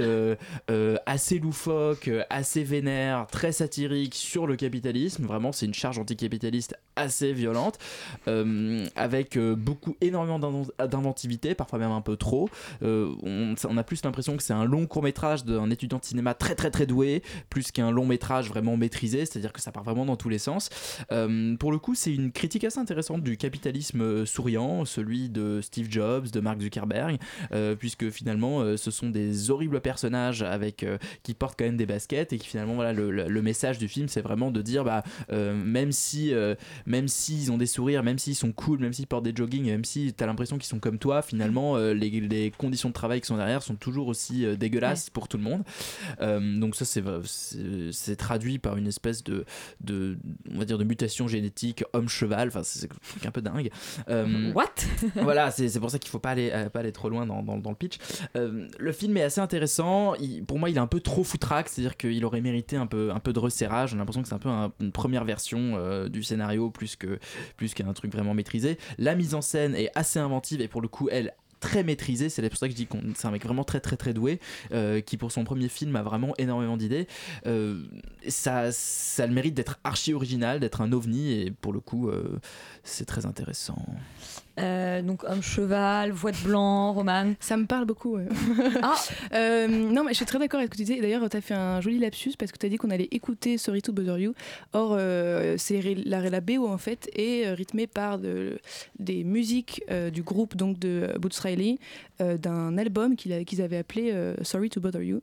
assez loufoque assez vénère très satirique sur le capitalisme. Vraiment c'est une charge anticapitaliste assez violente avec beaucoup énormément d'inven- d'inventivité parfois même un peu trop. On, on a plus l'impression que c'est un long court métrage d'un étudiant de cinéma très très très doué plus qu'un long métrage vraiment maîtrisé c'est à dire que ça part vraiment dans tous les sens. Pour le coup, c'est une critique assez intéressante du du capitalisme euh, souriant, celui de Steve Jobs, de Mark Zuckerberg, euh, puisque finalement euh, ce sont des horribles personnages avec euh, qui portent quand même des baskets et qui finalement voilà le, le- le message du film c'est vraiment de dire bah même si même s'ils ont des sourires, même s'ils sont cool, même s'ils portent des jogging, même si t'as l'impression qu'ils sont comme toi, finalement les, les conditions de travail qui sont derrière sont toujours aussi dégueulasses pour tout le monde. Donc ça c'est traduit par une espèce de de on va dire de mutation génétique homme cheval. Enfin c'est un truc un peu dingue. Euh, What? Voilà c'est pour ça qu'il faut pas aller euh, pas aller trop loin dans, dans, dans le pitch. Euh, le film est assez intéressant. Il- pour moi il est un peu trop foutraque, c'est-à-dire qu'il aurait mérité un peu un peu de resserrage. J'ai l'impression que c'est un peu un- une première version euh, du scénario plus que plus qu'un truc vraiment maîtrisé. La mise en scène est assez inventive et pour le coup elle très maîtrisée, c'est pour ça que je dis que c'est un mec vraiment très très très doué, euh, qui pour son premier film a vraiment énormément d'idées. Euh, ça, ça a le mérite d'être archi original, d'être un ovni, et pour le coup, euh, c'est très intéressant. Euh, donc homme cheval, voix de blanc, Roman. Ça me parle beaucoup. ouais. Ah. Euh, non, mais je suis très d'accord avec ce que tu disais. Et D'ailleurs, tu as fait un joli lapsus parce que tu as dit qu'on allait écouter Sorry to Bother You. Or, euh, c'est la, la BO en fait est rythmée par de- des musiques euh, du groupe donc de Boots Riley euh, d'un album qu'ils avaient appelé euh, Sorry to Bother You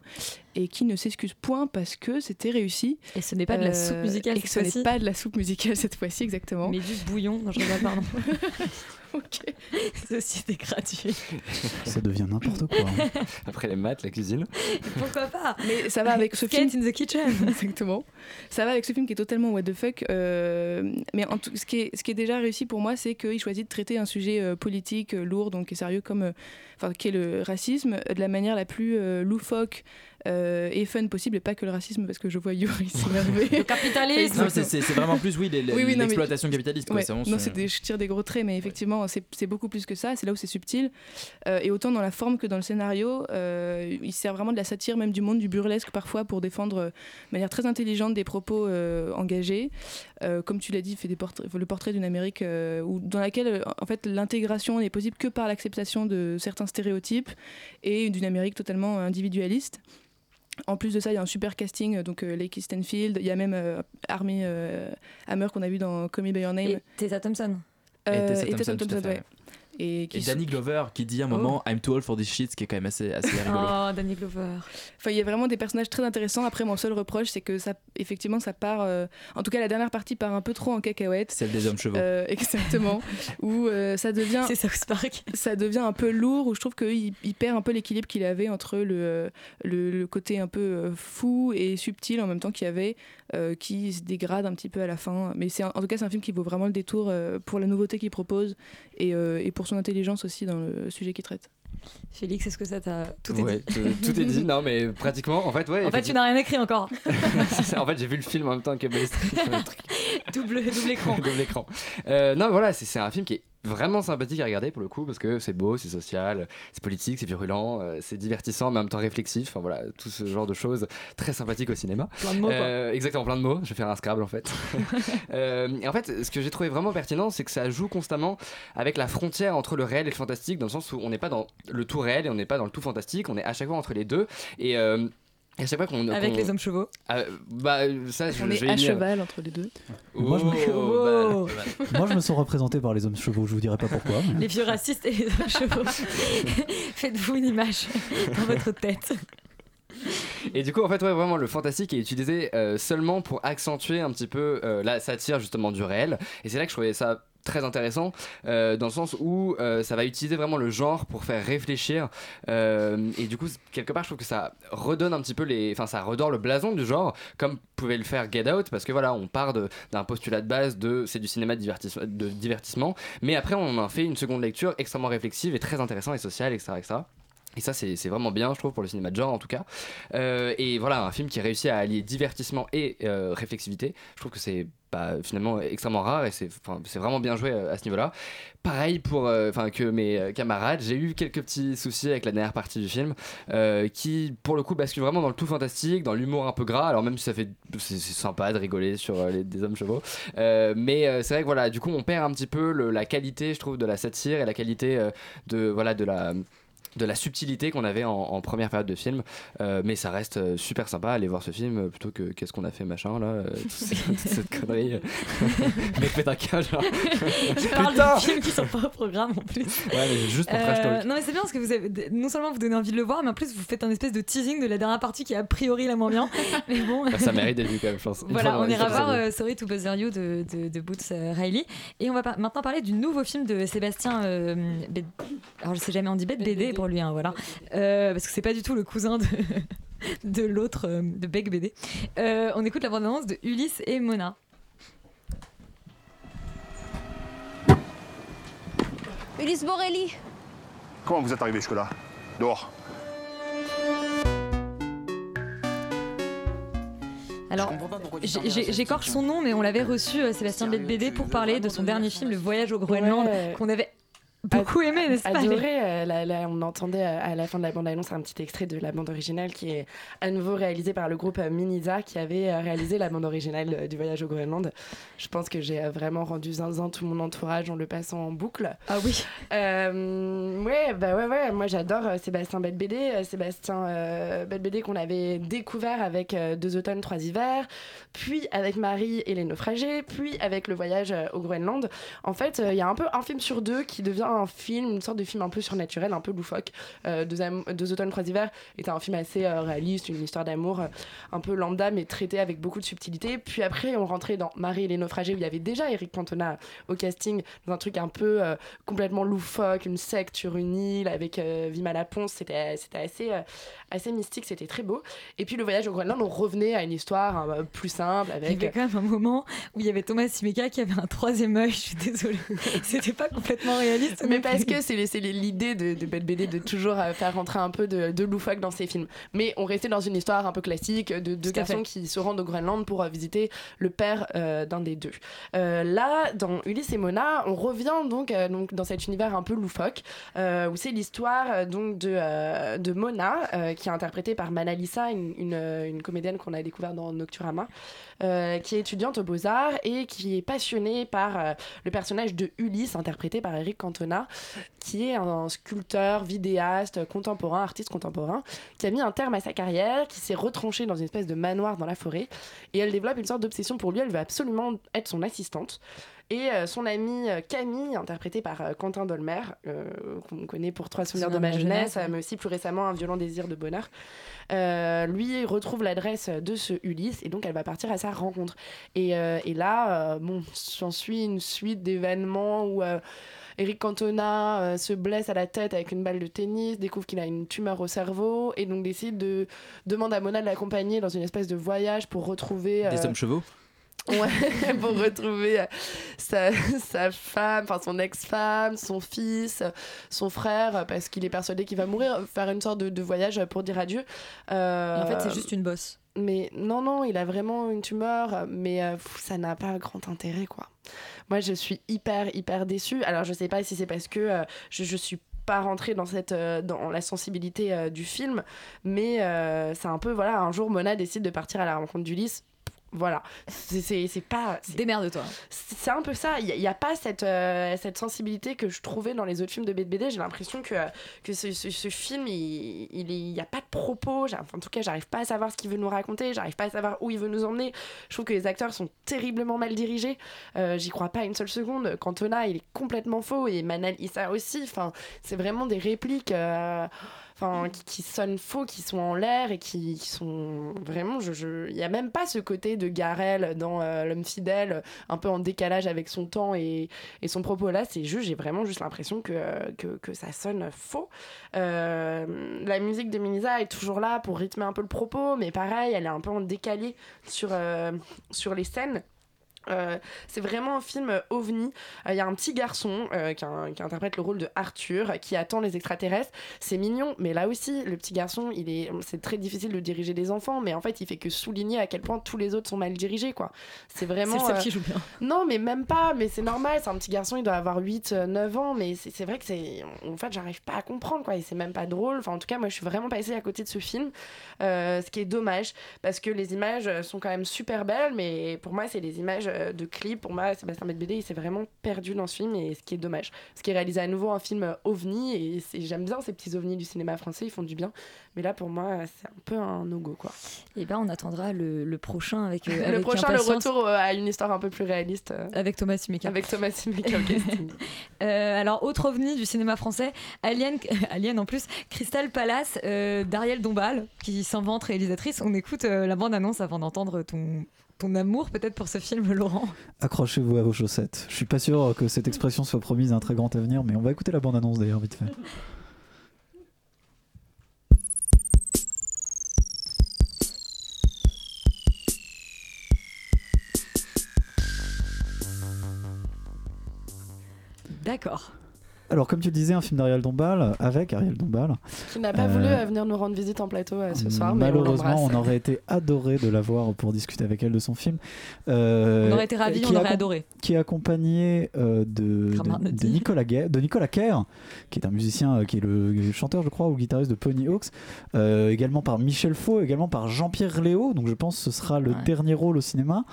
et qui ne s'excuse point parce que c'était réussi. Et ce n'est pas de la soupe musicale Et que cette ce n'est fois-ci. pas de la soupe musicale cette fois-ci, exactement. Mais du bouillon, non je rigole, pardon. ok. C'est aussi des gratuits. Ça devient n'importe quoi. hein. Après les maths, la cuisine. Pourquoi pas? Mais ça va avec ce Skate film. in the kitchen. Exactement. Ça va avec ce film qui est totalement what the fuck. euh, mais en tout, ce, qui est, ce qui est déjà réussi pour moi, c'est qu'il choisit de traiter un sujet euh, politique euh, lourd, donc et sérieux, comme, euh, enfin, qui est le racisme, de la manière la plus euh, loufoque. euh, et fun possible et pas que le racisme parce que je vois Yuri s'énerver Le capitalisme. Non, c'est- vraiment plus, oui, les- Oui, oui, l'exploitation capitaliste. quoi. Ouais, non, son- c'est des, je tire des gros traits, mais effectivement, c'est beaucoup plus que ça. C'est là où c'est subtil. Euh, et autant dans la forme que dans le scénario, euh, il sert vraiment de la satire, même du monde du burlesque parfois, pour défendre de manière très intelligente des propos euh, engagés. Comme tu l'as dit, il fait le portrait d'une Amérique où, dans laquelle, en fait, l'intégration n'est possible que par l'acceptation de certains stéréotypes et d'une Amérique totalement individualiste. En plus de ça, il y a un super casting, donc euh, Stanfield, il y a même euh, euh, Hammer qu'on a vu dans Call Me By Your Name. Et Tessa Thompson. Et Euh, Tessa et Tessa Thompson, tout à Thompson, fait. ouais. Et, qui Et sont- Danny Glover qui dit à un moment I'm too old for this shit, ce qui est quand même assez, assez rigolo. Oh, Danny Glover. Enfin, il y a vraiment des personnages très intéressants. Après, mon seul reproche, c'est que ça, effectivement, ça part. euh, en tout cas, la dernière partie part un peu trop en cacahuète. Celle des hommes chevaux. Euh, exactement. où euh, ça devient. C'est South Park. Ça devient un peu lourd. Où je trouve qu'il il perd un peu l'équilibre qu'il avait entre le, le, le côté un peu fou et subtil en même temps qu'il y avait, qui se dégrade un petit peu à la fin. Mais c'est en tout cas, c'est un film qui vaut vraiment le détour euh, pour la nouveauté qu'il propose et, euh, et pour son intelligence aussi dans le sujet qu'il traite. Félix, est-ce que ça t'a tout est ouais, dit tout, tout est dit. Non, mais pratiquement, en fait, ouais. En fait, tu n'as rien écrit encore. C'est ça, en fait, j'ai vu le film en même temps que double, double écran. Double écran. Euh, non, voilà, c'est un film qui est vraiment sympathique à regarder pour le coup parce que c'est beau, c'est social, c'est politique, c'est virulent, euh, c'est divertissant mais en même temps réflexif. Enfin voilà, tout ce genre de choses très sympathiques au cinéma. Plein de mots. Euh, exactement, plein de mots. Je vais faire un Scrabble en fait. Euh, et en fait, ce que j'ai trouvé vraiment pertinent, c'est que ça joue constamment avec la frontière entre le réel et le fantastique, dans le sens où on n'est pas dans le tout réel et on n'est pas dans le tout fantastique, on est à chaque fois entre les deux. Et euh, et à chaque fois qu'on. Avec qu'on- les hommes chevaux. Ah, bah, ça, je, On est à cheval entre les deux. Moi, je me- Oh, bah, bah. Moi, je me sens représenté par les hommes chevaux, je vous dirai pas pourquoi. mais- Les vieux racistes et les hommes chevaux. Faites-vous une image dans votre tête. Et du coup, en fait, ouais, vraiment, le fantastique est utilisé euh, seulement pour accentuer un petit peu euh, la satire justement du réel. Et c'est là que je trouvais ça très intéressant euh, dans le sens où euh, ça va utiliser vraiment le genre pour faire réfléchir Euh, et du coup quelque part je trouve que ça redonne un petit peu les enfin ça redore le blason du genre comme pouvait le faire Get Out parce que voilà on part d'un postulat de base de c'est du cinéma de, divertissement- mais après on en fait une seconde lecture extrêmement réflexive et très intéressant et sociale etc etc et ça, c'est vraiment bien, je trouve, pour le cinéma de genre en tout cas. Euh, et voilà, un film qui réussit à allier divertissement et euh, réflexivité. Je trouve que c'est bah, finalement extrêmement rare et c'est vraiment bien joué euh, à ce niveau-là. Pareil pour que mes camarades, j'ai eu quelques petits soucis avec la dernière partie du film qui, pour le coup, bascule vraiment dans le tout fantastique, dans l'humour un peu gras. Alors même si ça fait c'est sympa de rigoler sur les, des hommes chevaux, mais c'est vrai que voilà, du coup, on perd un petit peu la qualité, je trouve, de la satire et la qualité de voilà de la de la subtilité qu'on avait en, en première période de film Euh, mais ça reste euh, super sympa aller voir ce film euh, plutôt que qu'est-ce qu'on a fait machin là euh, toute cette, connerie mec pète un câble genre. Je parle Putain de films qui sont pas au programme en plus. Ouais, mais juste pour trash talk. non mais c'est bien parce que vous avez non seulement vous donnez envie de le voir mais en plus vous faites un espèce de teasing de la dernière partie qui est a priori la moins bien mais bon Bah, ça mérite d'être vu quand même je pense voilà on ira voir euh, Sorry to Bother You de, de, de Boots euh, Riley et on va par- maintenant parler du nouveau film de Sébastien euh, Bed- alors je sais jamais on dit Bête BD pour lui hein, voilà Euh, parce que c'est pas du tout le cousin de de l'autre euh, de Beck BD Euh, on écoute la bande-annonce de Ulysse et Mona Ulysse Borelli. Comment vous êtes arrivé jusque-là? Dehors. Alors, j'écorche son nom, mais on l'avait reçu, euh, Sébastien BD, pour parler de son dernier film, Le Voyage au Groenland, Ouais. qu'on avait beaucoup aimé, n'est-ce pas Adoré. euh, là, là, on entendait euh, à la fin de la bande-annonce un petit extrait de la bande originale qui est à nouveau réalisé par le groupe euh, Miniza qui avait réalisé la bande originale du voyage au Groenland. Je pense que j'ai vraiment rendu zinzin tout mon entourage en le passant en boucle. Ah oui. Euh, ouais, bah ouais, ouais. Moi j'adore Sébastien euh, Sébastien euh, BD qu'on avait découvert avec euh, Deux automnes, trois hivers, puis avec Marie et les naufragés, puis avec le voyage au Groenland. En fait, il y a un peu un film sur deux qui devient un film, une sorte de film un peu surnaturel, un peu loufoque. Euh, deux, automnes, trois hivers était un film assez euh, réaliste, une histoire d'amour euh, un peu lambda, mais traité avec beaucoup de subtilité. Puis après, on rentrait dans Marie et les naufragés, où il y avait déjà Eric Cantona au casting, dans un truc un peu complètement loufoque, une secte sur une île avec Vima Laponce. C'était c'était assez, assez mystique, c'était très beau. Et puis le voyage au Groenland, on revenait à une histoire plus simple Il y avec. avait quand même un moment où il y avait Thomas Simeka qui avait un troisième œil, je suis désolée. C'était pas complètement réaliste. Mais parce que c'est l'idée de, de Belle BD de toujours euh, faire rentrer un peu de, de loufoque dans ses films. Mais on restait dans une histoire un peu classique de deux garçons qui se rendent au Groenland pour euh, visiter le père euh, d'un des deux. Euh, là, dans Ulysse et Mona, on revient donc, euh, donc dans cet univers un peu loufoque où c'est l'histoire donc de, de Mona qui est interprétée par Manalisa, une, une, une comédienne qu'on a découvert dans Nocturama, qui est étudiante aux Beaux-Arts et qui est passionnée par le personnage de Ulysse, interprété par Eric Cantona, qui est un sculpteur, vidéaste, contemporain, artiste contemporain, qui a mis un terme à sa carrière, qui s'est retranché dans une espèce de manoir dans la forêt, et elle développe une sorte d'obsession pour lui, elle veut absolument être son assistante. Et euh, son amie euh, Camille, interprétée par euh, Quentin Dolmer, euh, qu'on connaît pour Trois souvenirs de ma jeunesse, mais aussi plus récemment Un violent désir de bonheur, euh, lui retrouve l'adresse de ce Ulysse et donc elle va partir à sa rencontre. Et, euh, et là, bon, s'ensuit une suite d'événements où Eric Cantona euh, se blesse à la tête avec une balle de tennis, découvre qu'il a une tumeur au cerveau et donc décide de demander à Mona de l'accompagner dans une espèce de voyage pour retrouver Des euh, hommes chevaux? Ouais, pour retrouver euh, sa, sa femme, enfin son ex-femme, son fils, son frère, parce qu'il est persuadé qu'il va mourir, faire une sorte de, de voyage pour dire adieu. Euh, En fait, c'est juste une bosse. Mais non, non, il a vraiment une tumeur, mais euh, ça n'a pas grand intérêt, quoi. Moi, je suis hyper, hyper déçue. Alors, je sais pas si c'est parce que euh, je, je suis pas rentrée dans cette euh, dans la sensibilité euh, du film mais c'est un peu voilà un jour Mona décide de partir à la rencontre d'Ulysse voilà. C'est pas démerde-toi. C'est un peu ça. Il n'y a, pas cette euh, cette sensibilité que je trouvais dans les autres films de BD j'ai l'impression que que ce, ce- ce film il il est- il y a pas de propos. Enfin, en tout cas j'arrive pas à savoir ce qu'il veut nous raconter. J'arrive pas à savoir où il veut nous emmener. Je trouve que les acteurs sont terriblement mal dirigés. Euh, j'y crois pas une seule seconde. Cantona il est complètement faux et Manal Issa aussi. Enfin c'est vraiment des répliques euh, enfin qui, qui sonnent faux qui sont en l'air et qui, qui sont vraiment je je- il y a même pas ce côté de Garel dans euh, l'homme fidèle un peu en décalage avec son temps et, et son propos. Là c'est juste j'ai vraiment juste l'impression que, que, que ça sonne faux. Euh, la musique de Minisa est toujours là pour rythmer un peu le propos mais pareil elle est un peu en décalé sur, euh, sur les scènes euh, c'est vraiment un film euh, ovni. Il y a un petit garçon euh, qui, un- qui interprète le rôle de Arthur, qui attend les extraterrestres. C'est mignon, mais là aussi, le petit garçon, il est, c'est très difficile de diriger des enfants, mais en fait, il fait que souligner à quel point tous les autres sont mal dirigés, quoi. C'est vraiment. C'est le seul euh, qui joue bien. Non, mais même pas. Mais c'est normal. C'est un petit garçon, il doit avoir 8, euh, 9 ans, mais c'est vrai que c'est. En fait, j'arrive pas à comprendre, quoi. Et c'est même pas drôle. Enfin, en tout cas, moi, je suis vraiment passée à côté de ce film, euh, ce qui est dommage, parce que les images euh, sont quand même super belles, mais pour moi, c'est les images euh, de clips. Pour moi, Sébastien Medbédé, il s'est vraiment perdu dans ce film et ce qui est dommage. Parce qu'il réalise à nouveau un film euh, ovni et j'aime bien ces petits ovnis du cinéma français, ils font du bien. Mais là, pour moi, c'est un peu un no-go, quoi. Et ben, on attendra le, le prochain avec. euh, le avec prochain, le retour à une histoire un peu plus réaliste. Avec Thomas Simeka. Avec Thomas Simeka au casting. Alors, autre ovni du cinéma français, Alien, Alien en plus, Crystal Palace d'Ariel Dombal, qui s'invente réalisatrice. On écoute la bande-annonce avant d'entendre ton, ton amour peut-être pour ce film, Laurent? Accrochez-vous à vos chaussettes. Je suis pas sûr que cette expression soit promise à un très grand avenir, mais on va écouter la bande-annonce d'ailleurs vite fait. D'accord. Alors, comme tu le disais, un film d'Ariel Dombal, avec Ariel Dombal. Qui n'a pas Euh, voulu euh, venir nous rendre visite en plateau euh, ce soir, mais on Malheureusement, on, aurait été adoré de la voir pour discuter avec elle de son film. Euh, On aurait été ravis, qui on aurait adoré. Qui est accompagné euh, de, Nicolas Guer- de Nicolas Kerr, qui est un musicien, euh, qui est le chanteur, je crois, ou guitariste de Pony Hawks. Euh, également par Michel Faux, également par Jean-Pierre Léo. Donc, je pense que ce sera le Ouais. dernier rôle au cinéma.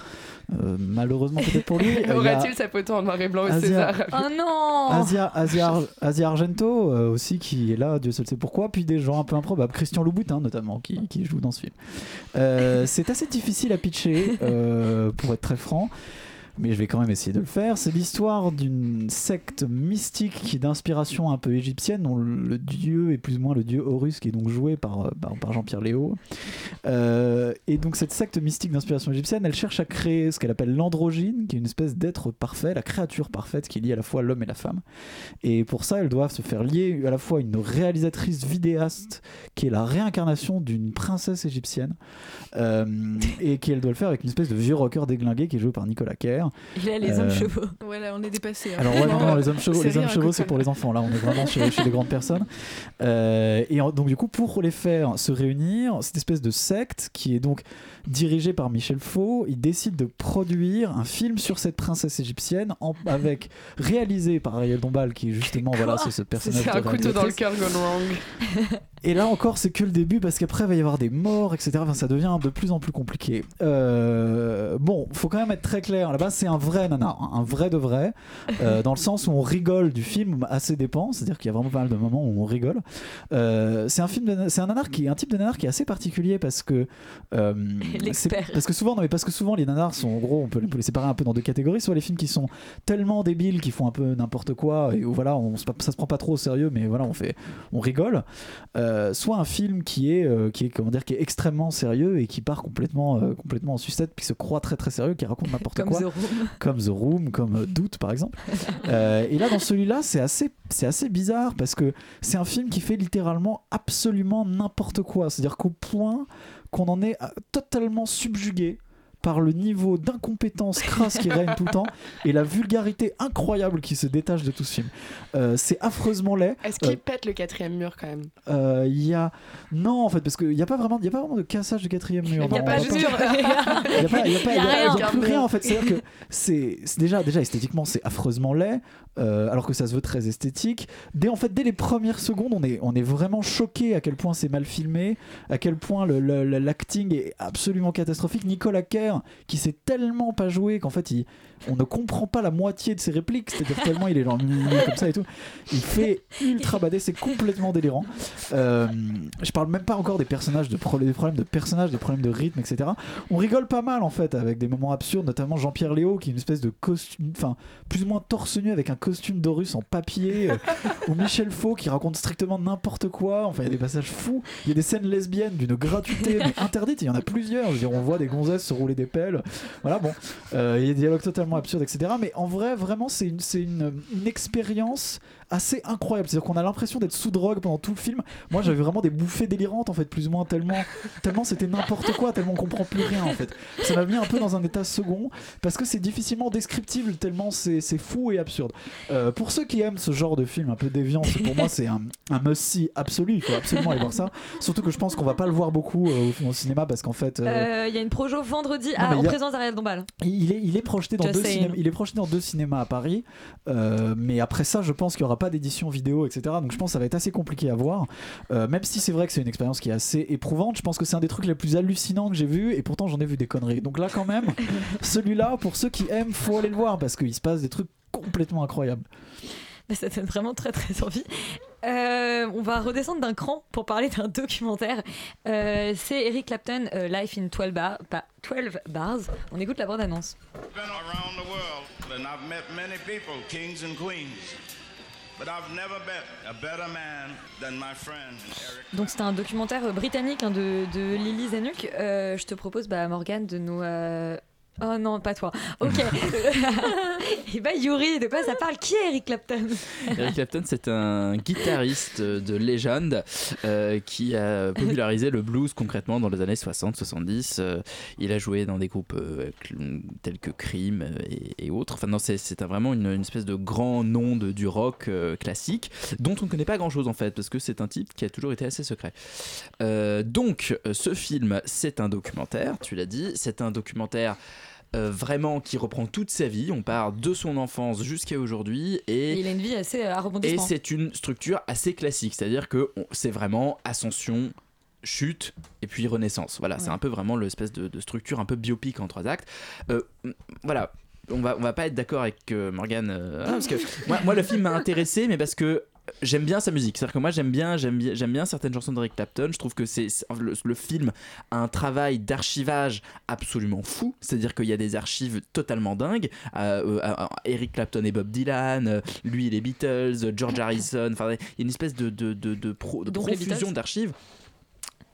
Euh, malheureusement, peut-être pour lui. Aurait-il sa photo en noir et blanc au Asia- César? Oh non Asia, Asia, Asia Argento euh, aussi qui est là, Dieu seul sait pourquoi, puis des gens un peu improbables, Christian Louboutin notamment qui, qui joue dans ce film. Euh, c'est assez difficile à pitcher euh, pour être très franc. Mais je vais quand même essayer de le faire. C'est l'histoire d'une secte mystique qui est d'inspiration un peu égyptienne, dont le dieu est plus ou moins le dieu Horus, qui est donc joué par, euh, par, Jean-Pierre Léo. Euh, et donc cette secte mystique d'inspiration égyptienne, elle cherche à créer ce qu'elle appelle l'androgyne, qui est une espèce d'être parfait, la créature parfaite qui lie à la fois l'homme et la femme. Et pour ça, elles doivent se faire lier à la fois une réalisatrice vidéaste, qui est la réincarnation d'une princesse égyptienne, euh, et qu'elle doit le faire avec une espèce de vieux rocker déglingué qui est joué par Nicolas Kerr. Il a les hommes Euh, chevaux. Voilà, on est dépassé. hein. alors ouais, non, non, les hommes chevaux, c'est les hommes rien, chevaux, quoi. c'est pour les enfants. Là, on est vraiment chez, chez les grandes personnes. Euh, et en- donc du coup, pour les faire se réunir, cette espèce de secte qui est donc dirigée par Michel Faux, il décide de produire un film sur cette princesse égyptienne, en- avec réalisé par Ariel Dombal, qui justement voilà, c'est ce personnage. C'est un couteau dans le cœur gone wrong. Et là encore, c'est que le début parce qu'après, il va y avoir des morts, etc. Enfin, ça devient de plus en plus compliqué. Euh, bon, faut quand même être très clair. Là-bas, c'est un vrai nanar, hein, un vrai de vrai, euh, dans le sens où on rigole du film à ses dépens. C'est-à-dire qu'il y a vraiment pas mal de moments où on rigole. Euh, c'est un film, c'est un nanar qui, un type de nanar qui est assez particulier parce que euh, L'expert. parce que souvent, non, mais parce que souvent les nanars sont en gros, on peut, on peut les séparer un peu dans deux catégories. Soit les films qui sont tellement débiles, qui font un peu n'importe quoi et où voilà, on, ça se prend pas trop au sérieux, mais voilà, on fait, on rigole. Euh, soit un film qui est, euh, qui est comment dire, qui est extrêmement sérieux et qui part complètement, euh, complètement en sucette, puis qui se croit très très sérieux, qui raconte n'importe quoi, The Room. comme The Room, comme Doute par exemple. Et là, dans celui-là, c'est assez, c'est assez bizarre parce que c'est un film qui fait littéralement absolument n'importe quoi. C'est-à-dire qu'au point qu'on en est totalement subjugué par le niveau d'incompétence crasse qui règne tout le temps et la vulgarité incroyable qui se détache de tout ce film. Euh, c'est affreusement laid. Est-ce qu'il Euh, pète le quatrième mur quand même? euh, Il y a non en fait parce qu'il n'y a pas vraiment il y a pas vraiment de cassage du quatrième mur. Il y a Non, pas juste. Il y a pas, il y a pas- Il y a il y a- rien. il y a plus rien en fait. C'est-à-dire que c'est c'est déjà, déjà esthétiquement c'est affreusement laid, euh, alors que ça se veut très esthétique. Dès en fait dès les premières secondes, on est on est vraiment choqué à quel point c'est mal filmé, à quel point le- le- le- l'acting est absolument catastrophique. Nicolas Kerr qui sait tellement pas jouer qu'en fait il on ne comprend pas la moitié de ses répliques, c'est-à-dire tellement il est genre comme ça et tout. Il fait ultra badé, c'est complètement délirant. Euh, je parle même pas encore des personnages, de des problèmes de personnages, des problèmes de rythme, etc. On rigole pas mal en fait avec des moments absurdes, notamment Jean-Pierre Léo qui est une espèce de costume, enfin plus ou moins torse nu avec un costume d'Horus en papier, euh, ou Michel Faux qui raconte strictement n'importe quoi. Enfin, il y a des passages fous. Il y a des scènes lesbiennes d'une gratuité mais interdite. Il y en a plusieurs. On voit des gonzesses se rouler des pelles. Voilà, bon. Euh, il y a des dialogues totalement absurdes, etc. Mais en vrai, vraiment, c'est une, c'est une, une expérience assez incroyable. C'est-à-dire qu'on a l'impression d'être sous drogue pendant tout le film. Moi, j'avais vraiment des bouffées délirantes, en fait, plus ou moins, tellement, tellement c'était n'importe quoi, tellement on comprend plus rien, en fait. Ça m'a mis un peu dans un état second, parce que c'est difficilement descriptible, tellement c'est fou et absurde. Euh, pour ceux qui aiment ce genre de film un peu déviant, pour moi, c'est un, un must-see absolu. Il faut absolument aller voir ça. Surtout que je pense qu'on va pas le voir beaucoup euh, au, au cinéma, parce qu'en fait. euh, Euh, Il y a une projo vendredi Non, à- en a- présence d'Ariel Dombal. il est, il est projeté dans Just deux cinémas. Il est projeté dans deux cinémas à Paris, mais après ça, je pense qu'il y aura aura pas d'édition vidéo, etc. Donc je pense que ça va être assez compliqué à voir. Euh, même si c'est vrai que c'est une expérience qui est assez éprouvante, je pense que c'est un des trucs les plus hallucinants que j'ai vu et pourtant j'en ai vu des conneries. Donc là quand même, celui-là pour ceux qui aiment, faut aller le voir parce qu'il se passe des trucs complètement incroyables. Bah, ça donne vraiment très très envie. Euh, on va redescendre d'un cran pour parler d'un documentaire. Euh, c'est Eric Clapton, euh, Life in 12, bar- ba- 12 Bars. On écoute la bande-annonce. been around the world and I've met many people, kings and queens. Donc c'est un documentaire euh, britannique hein, de, Lily Zanuck. Euh, je te propose, bah, Morgane, de nous... euh, Oh non, pas toi. Ok. Et bah Yuri, de quoi ça parle? Qui est Eric Clapton? Eric Clapton, c'est un guitariste de légende euh, qui a popularisé le blues concrètement dans les années 60-70. Euh, il a joué dans des groupes euh, tels que Cream et, et autres. Enfin, non, c'est, un- vraiment une, une espèce de grand nom de- du rock euh, classique dont on ne connaît pas grand-chose en fait parce que c'est un type qui a toujours été assez secret. Euh, donc, ce film, c'est un documentaire, tu l'as dit. C'est un documentaire. Euh, vraiment qui reprend toute sa vie, on part de son enfance jusqu'à aujourd'hui et Il a une vie assez euh, à et rebondissement. c'est une structure assez classique, c'est-à-dire que c'est vraiment ascension, chute et puis renaissance. Voilà, c'est un peu vraiment l'espèce de, de structure un peu biopique en trois actes. Euh, mm, voilà. On va, on va pas être d'accord avec euh, Morgane euh, parce que moi, moi, le film m'a intéressé mais parce que j'aime bien sa musique. C'est à dire que moi j'aime bien j'aime bien j'aime bien certaines chansons d'Eric Clapton. Je trouve que c'est le, le film a un travail d'archivage absolument fou. C'est à dire qu'il y a des archives totalement dingues. Euh, euh, euh, Eric Clapton et Bob Dylan lui et les Beatles George Harrison. Enfin il y a une espèce de, de, de, de pro- profusion Beatles.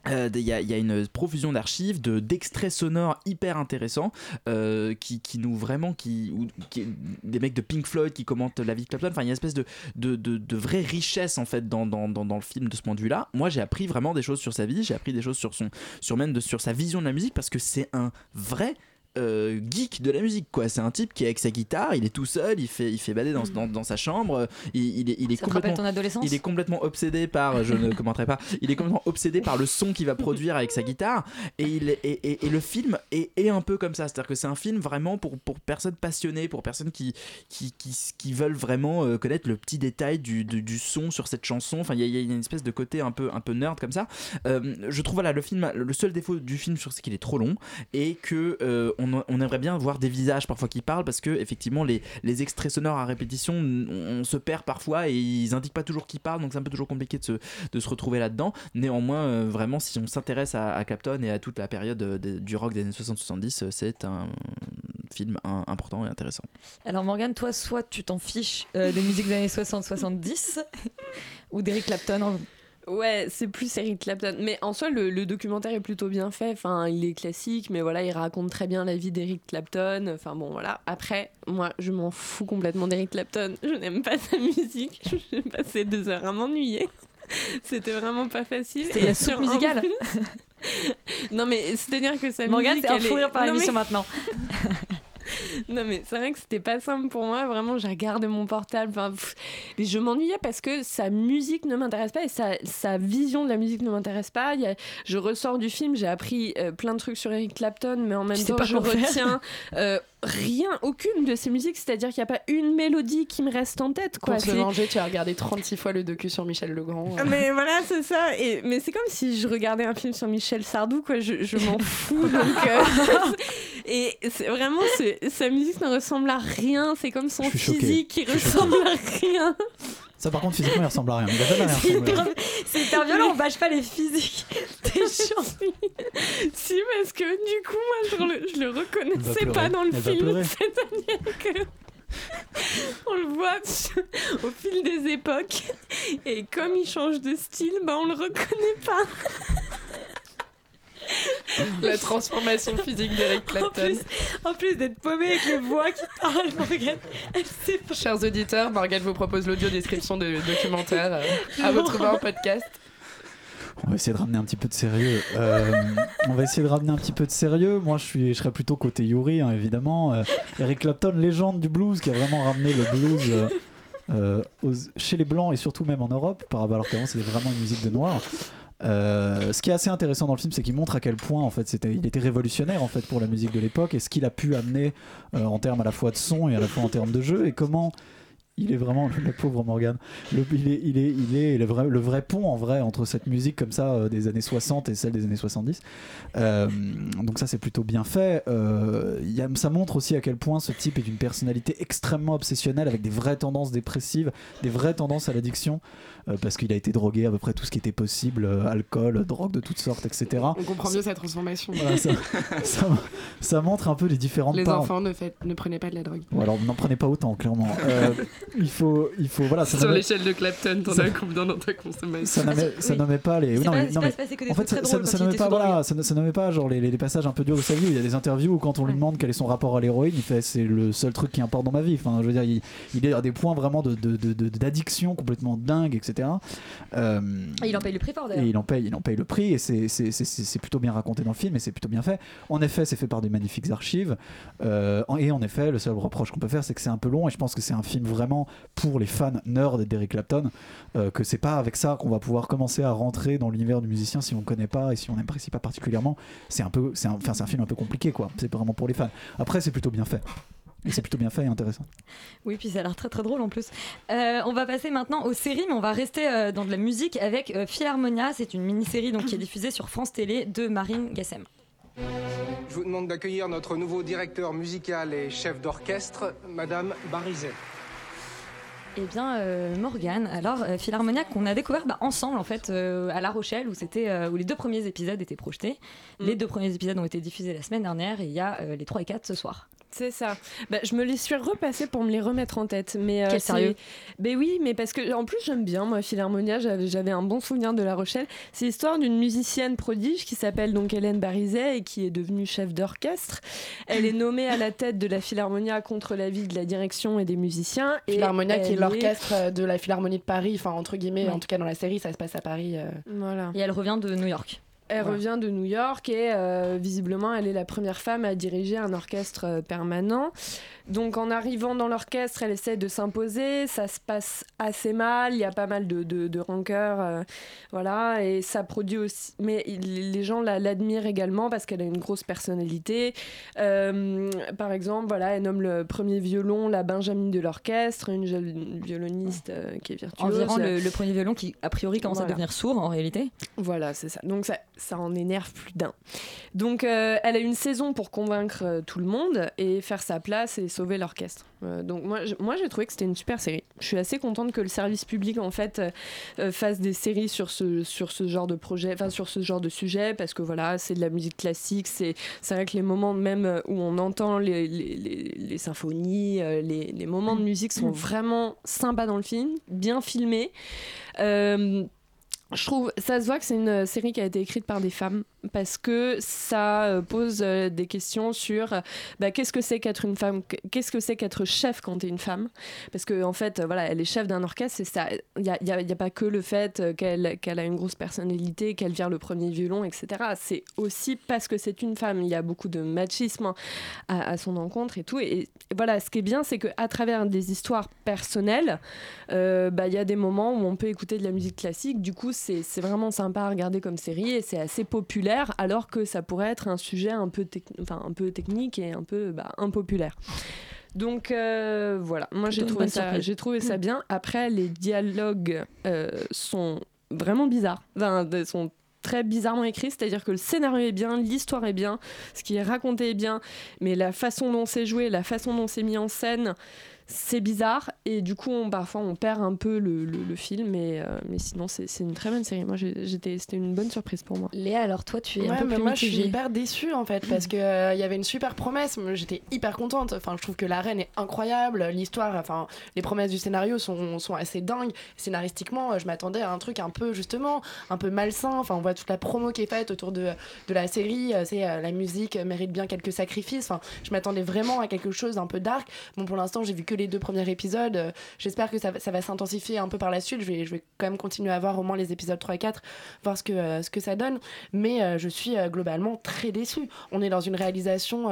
Euh, Il y, a- une profusion d'archives, de d'extraits sonores hyper intéressants euh, qui, nous vraiment qui, ou- qui- des mecs de Pink Floyd qui commentent la vie de Clapton. Enfin, il y a une espèce de, de, de, vraie richesse en fait dans, dans, dans, dans le film de ce point de vue-là. Moi, j'ai appris vraiment des choses sur sa vie. J'ai appris des choses sur son sur même de, sur sa vision de la musique parce que c'est un vrai euh, geek de la musique quoi. C'est un type qui est avec sa guitare il est tout seul il fait il fait bader dans, dans, dans sa chambre il, il est, il est Ça complètement ton adolescence il est complètement obsédé par je ne commenterai pas il est complètement obsédé par le son qu'il va produire avec sa guitare et il est- et, et- et le film est, est un peu comme ça. C'est à dire que c'est un film vraiment pour pour personnes passionnées pour personnes qui qui, qui, qui veulent vraiment euh, connaître le petit détail du, du, du son sur cette chanson. Enfin il y, a- il y a une espèce de côté un peu un peu nerd comme ça. Euh, je trouve voilà le film le seul défaut du film sur c'est qu'il est trop long et que euh, on, aimerait bien voir des visages parfois qui parlent parce que effectivement les, les extraits sonores à répétition on, se perd parfois et ils indiquent pas toujours qui parle donc c'est un peu toujours compliqué de se, de se retrouver là-dedans néanmoins euh, vraiment si on s'intéresse à, à Clapton et à toute la période euh, du rock des années 60-70 euh, c'est un film important et intéressant Alors Morgane, toi, soit tu t'en fiches des musiques des années 60-70 ou d'Eric Clapton. en- Ouais, c'est plus Eric Clapton. Mais en soi, le, le documentaire est plutôt bien fait. Enfin, il est classique, mais voilà, il raconte très bien la vie d'Eric Clapton. Enfin bon, voilà. Après, moi, je m'en fous complètement d'Eric Clapton. Je n'aime pas sa musique. J'ai passé deux heures à m'ennuyer. C'était vraiment pas facile. C'était la soupe musicale. non mais c'est-à-dire que sa Morgane, musique... c'est un fou rire par mais- maintenant. non mais c'est vrai que c'était pas simple pour moi vraiment j'ai regardé mon portable enfin, pff, mais je m'ennuyais parce que sa musique ne m'intéresse pas et sa, sa vision de la musique ne m'intéresse pas Il y a- je ressors du film j'ai appris euh, plein de trucs sur Eric Clapton mais en même temps je retiens euh, rien aucune de ses musiques c'est à dire qu'il n'y a pas une mélodie qui me reste en tête quoi Pour se venger, tu as regardé 36 fois le docu sur Michel Legrand. ah, mais voilà, c'est ça. Et, mais c'est comme si je regardais un film sur Michel Sardou, quoi. Je, je m'en fous. Donc, euh, et c'est vraiment, sa musique ne ressemble à rien. C'est comme son physique qui ressemble à rien. Ça, par contre, physiquement, il ressemble à rien. C'est hyper, violent, on bâche pas les physiques. T'es chiant. si, parce que du coup, moi, je le, je le reconnaissais pas dans le Elle film. C'est-à-dire que. On le voit au fil des époques et comme il change de style, bah on le reconnaît pas. La transformation physique d'Eric En Clapton. plus, en plus d'être paumé avec les voix qui parlent, Morgane, elle sait pas. Chers auditeurs, Morgane vous propose l'audio description du documentaire euh, à retrouver en podcast. On va essayer de ramener un petit peu de sérieux. Euh, on va essayer de ramener un petit peu de sérieux. Moi, je, suis, je serais plutôt côté Yuri, hein, évidemment. Euh, Eric Clapton, légende du blues, qui a vraiment ramené le blues euh, aux- chez les Blancs et surtout même en Europe, par alors qu'avant, c'était vraiment une musique de noir. Euh, ce qui est assez intéressant dans le film, c'est qu'il montre à quel point en fait, il était révolutionnaire en fait pour la musique de l'époque et ce qu'il a pu amener euh, en termes à la fois de son et à la fois en termes de jeu et comment il est vraiment la pauvre Morgane. Le, il est, il est, le vrai, le pont en vrai entre cette musique comme ça euh, des années 60 et celle des années 70. Euh, donc ça c'est plutôt bien fait. Ça montre aussi à quel point ce type est d'une personnalité extrêmement obsessionnelle avec des vraies tendances dépressives, des vraies tendances à l'addiction, euh, parce qu'il a été drogué à peu près tout ce qui était possible, euh, alcool, drogue de toutes sortes, etc. On comprend mieux sa transformation. Voilà, ça, ça- ça montre un peu les différentes Les parts. enfants ne, fait- ne prenez pas de la drogue. Bon, alors n'en prenez pas autant, clairement. Euh, il faut, il faut, voilà. Ça Sur l'échelle de Clapton, t'en ça- as combien dans ta consommation ça nommait pas les. Non, pas- non, mais- en fait, ça, était pas, voilà, ça, ça nommait pas genre les, les- les passages un peu durs de sa vie. où Il y a des interviews où quand on lui demande quel est son rapport à l'héroïne, il fait c'est le seul truc qui importe dans ma vie. Enfin, je veux dire, il, il est à des points vraiment de, de- de- de- d'addiction complètement dingue, etc. Euh, Et il en paye le prix et d'ailleurs. il en paye, il en paye le prix et c'est- plutôt bien raconté dans le film et c'est plutôt bien fait. En effet, c'est fait par des magnifiques archives euh, et en effet, le seul reproche qu'on peut faire, c'est que c'est un peu long et je pense que c'est un film vraiment pour les fans nerds d'Eric Clapton. euh, que c'est pas avec ça qu'on va pouvoir commencer à rentrer dans l'univers du musicien si on connaît pas et si on n'apprécie pas particulièrement. C'est un peu, c'est un, un film un peu compliqué quoi. C'est vraiment pour les fans. Après, c'est plutôt bien fait. Et c'est plutôt bien fait et intéressant. Oui, puis ça a l'air très très drôle en plus. Euh, on va passer maintenant aux séries, mais on va rester euh, dans de la musique avec euh, Philharmonia. C'est une mini-série donc qui est diffusée sur France Télé de Marine Gassem. Je vous demande d'accueillir notre nouveau directeur musical et chef d'orchestre, Madame Barizet. Eh bien, euh, Morgane, alors euh, Philharmonia qu'on a découvert bah, ensemble en fait euh, à La Rochelle où c'était euh, où les deux premiers épisodes étaient projetés. Les deux premiers épisodes ont été diffusés la semaine dernière et il y a euh, les 3 et 4 ce soir. C'est ça. Bah, je me les suis repassés pour me les remettre en tête. Mais, euh, Quel c'est- sérieux. Ben oui, mais parce que en plus j'aime bien moi Philharmonia, j'avais un bon souvenir de La Rochelle. C'est l'histoire d'une musicienne prodige qui s'appelle donc Hélène Barizet et qui est devenue chef d'orchestre. Elle est nommée à la tête de la Philharmonia contre l'avis de la direction et des musiciens. Et Philharmonia qui est l'orchestre euh, de la Philharmonie de Paris, enfin entre guillemets, Ouais. en tout cas dans la série, ça se passe à Paris. euh. Voilà. Et elle revient de New York. Elle Voilà. revient de New York et euh, visiblement elle est la première femme à diriger un orchestre euh, permanent. Donc en arrivant dans l'orchestre, elle essaie de s'imposer, ça se passe assez mal, il y a pas mal de, de, de rancœur, euh, voilà, et ça produit aussi... Mais il- les gens la- l'admirent également parce qu'elle a une grosse personnalité. Euh, par exemple, voilà, elle nomme le premier violon la Benjamin de l'orchestre, une jeune violoniste euh, qui est virtuose. Environ le, le premier violon qui a priori commence à devenir sourd en réalité. Voilà, c'est ça. Donc ça, ça en énerve plus d'un. Donc elle a une saison pour convaincre tout le monde et faire sa place et sauver l'orchestre. Euh, donc moi, je- moi j'ai trouvé que c'était une super série. Je suis assez contente que le service public en fait euh, euh, fasse des séries sur ce sur ce genre de projet, enfin sur ce genre de sujet parce que voilà, c'est de la musique classique. C'est c'est vrai que les moments même où on entend les, les, les- les symphonies, les, les moments de musique sont vraiment sympas dans le film, bien filmés. Je trouve, ça se voit que c'est une série qui a été écrite par des femmes parce que ça euh, pose euh, des questions sur euh, bah, qu'est-ce que c'est qu'être une femme, qu'est-ce que c'est qu'être chef quand tu es une femme? Parce que en fait, voilà, elle est chef d'un orchestre, c'est ça. Il n'y a, y y a pas que le fait qu'elle qu'elle a une grosse personnalité, qu'elle vire le premier violon, etc. C'est aussi parce que c'est une femme. Il y a beaucoup de machisme hein, à, à son encontre et tout. Et, voilà, ce qui est bien, c'est qu'à travers des histoires personnelles, bah, il y a des moments où on peut écouter de la musique classique. Du coup, c'est vraiment sympa à regarder comme série et c'est assez populaire, alors que ça pourrait être un sujet un peu, enfin, un peu technique et un peu bah, impopulaire. Donc euh, voilà, moi j'ai trouvé, ça, trouvé ça Mm. bien. Après, les dialogues euh, sont vraiment bizarres. Enfin, sont très bizarrement écrits, c'est-à-dire que le scénario est bien, l'histoire est bien, ce qui est raconté est bien, mais la façon dont c'est joué, la façon dont c'est mis en scène, c'est bizarre et du coup on, parfois on perd un peu le, le- le film mais, euh, mais sinon c'est c'est une très bonne série moi j'étais c'était une bonne surprise pour moi Léa alors toi tu es un peu mais plus moi je suis hyper déçue en fait parce que euh, il y avait une super promesse. J'étais hyper contente. Enfin, je trouve que la reine est incroyable. L'histoire, enfin, les promesses du scénario sont, sont assez dingues. Scénaristiquement, euh, je m'attendais à un truc un peu justement un peu malsain. Enfin, on voit toute la promo qui est faite autour de, de la série. Euh, C'est euh, la musique euh, mérite bien quelques sacrifices. Enfin, je m'attendais vraiment à quelque chose d'un peu dark. Bon, pour l'instant, j'ai vu que les deux premiers épisodes. Euh, J'espère que ça, va- ça va s'intensifier un peu par la suite. Je vais, je vais quand même continuer à voir au moins les épisodes 3 et 4, voir ce que, euh, ce que ça donne. Mais euh, je suis globalement très déçue. On est dans une réalisation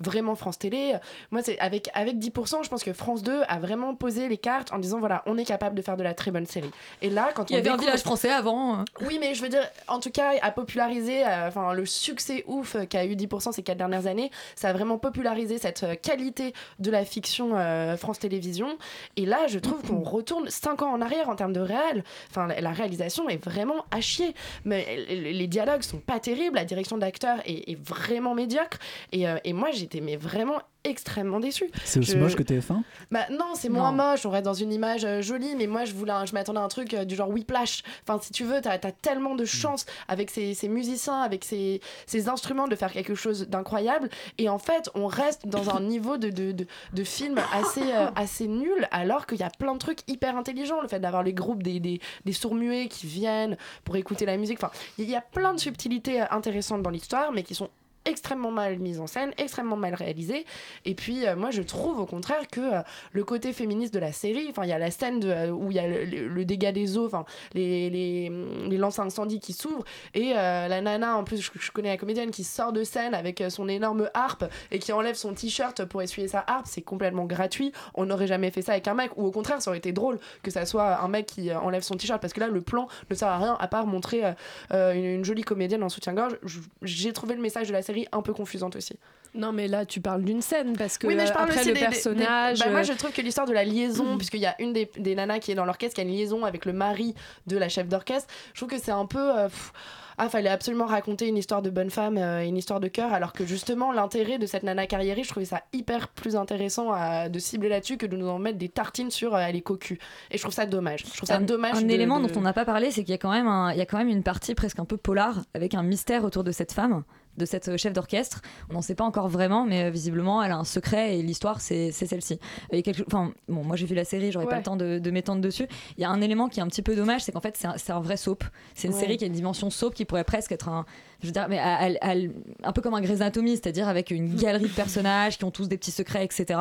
vraiment France Télé. Moi, c'est avec, avec 10%, je pense que France 2 a vraiment posé les cartes en disant voilà, on est capable de faire de la très bonne série. Et là, quand Il y on avait un découvre- village français avant. hein. oui, mais je veux dire, en tout cas, à populariser, enfin, le succès ouf qu'a eu 10% ces quatre dernières années, ça a vraiment popularisé cette qualité de la fiction euh, France Télévisions. Et là, je trouve qu'on retourne 5 ans en arrière en termes de réel. Enfin, la, la réalisation est vraiment à chier. Mais les, dialogues sont pas terribles, la direction d'acteur est, est vraiment médiocre. Et, euh, et moi, j'étais mais vraiment extrêmement déçue. C'est aussi Je- moche que TF1 bah non, c'est moins moche, on reste dans une image euh, jolie, mais moi je voulais, un- je m'attendais à un truc euh, du genre Whiplash. Enfin, si tu veux, t'as as tellement de chance avec ces, ces musiciens, avec ces, ces instruments de faire quelque chose d'incroyable, et en fait, on reste dans un niveau de, de, de, de film assez, euh, assez nul, alors qu'il y a plein de trucs hyper intelligents, le fait d'avoir les groupes des, des, des sourds-muets qui viennent pour écouter la musique. Enfin, il y a plein de subtilités intéressantes dans l'histoire, mais qui sont extrêmement mal mises en scène, extrêmement mal réalisées. Et puis, euh, moi, je trouve au contraire que euh, le côté féministe de la série, enfin, il y a la scène euh, où il y a le, dégât des eaux, enfin, les, les, les lances à incendie qui s'ouvrent, et la nana, en plus, je, connais la comédienne qui sort de scène avec son énorme harpe et qui enlève son t-shirt pour essuyer sa harpe, c'est complètement gratuit. On n'aurait jamais fait ça avec un mec, ou au contraire, ça aurait été drôle que ça soit un mec qui enlève son t-shirt, parce que là, le plan ne sert à rien à part montrer une, une jolie comédienne en soutien-gorge. J'ai trouvé le message de la série un peu confusante aussi. Non, mais là, tu parles d'une scène parce que oui, mais je parle après aussi le des- personnage. des- bah, moi, euh, je trouve que l'histoire de la liaison, puisqu'il y a une des, des nanas qui est dans l'orchestre, qui a une liaison avec le mari de la chef d'orchestre, je trouve que c'est un peu. euh, pff, ah, fallait absolument raconter une histoire de bonne femme euh, et une histoire de cœur, alors que justement, l'intérêt de cette nana carriériste, je trouvais ça hyper plus intéressant à- de cibler là-dessus que de nous en mettre des tartines sur euh, elle est cocu. Et je trouve ça dommage. Je trouve ça un, dommage. un de- élément de- dont on n'a pas parlé, c'est qu'il y a quand même un- il y a quand même une partie presque un peu polar avec un mystère autour de cette femme de cette chef d'orchestre. On n'en sait pas encore vraiment, mais euh, visiblement, elle a un secret et l'histoire, c'est celle-ci. Et quelque- Enfin, bon, moi j'ai vu la série, j'aurais pas le temps de, de m'étendre dessus. Il y a un élément qui est un petit peu dommage, c'est qu'en fait, c'est un, un vrai soap. C'est une Ouais. série qui a une dimension soap qui pourrait presque être un, je veux dire, mais elle- elle- un peu comme un Grey's Anatomy, c'est-à-dire avec une galerie de personnages qui ont tous des petits secrets, etc.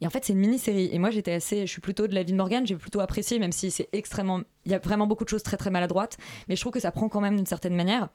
Et en fait, c'est une mini-série. Et moi, j'étais assez, je suis plutôt de la vie de Morgan, j'ai plutôt apprécié, même si c'est extrêmement, il y a vraiment beaucoup de choses très très maladroites, mais je trouve que ça prend quand même d'une certaine manière.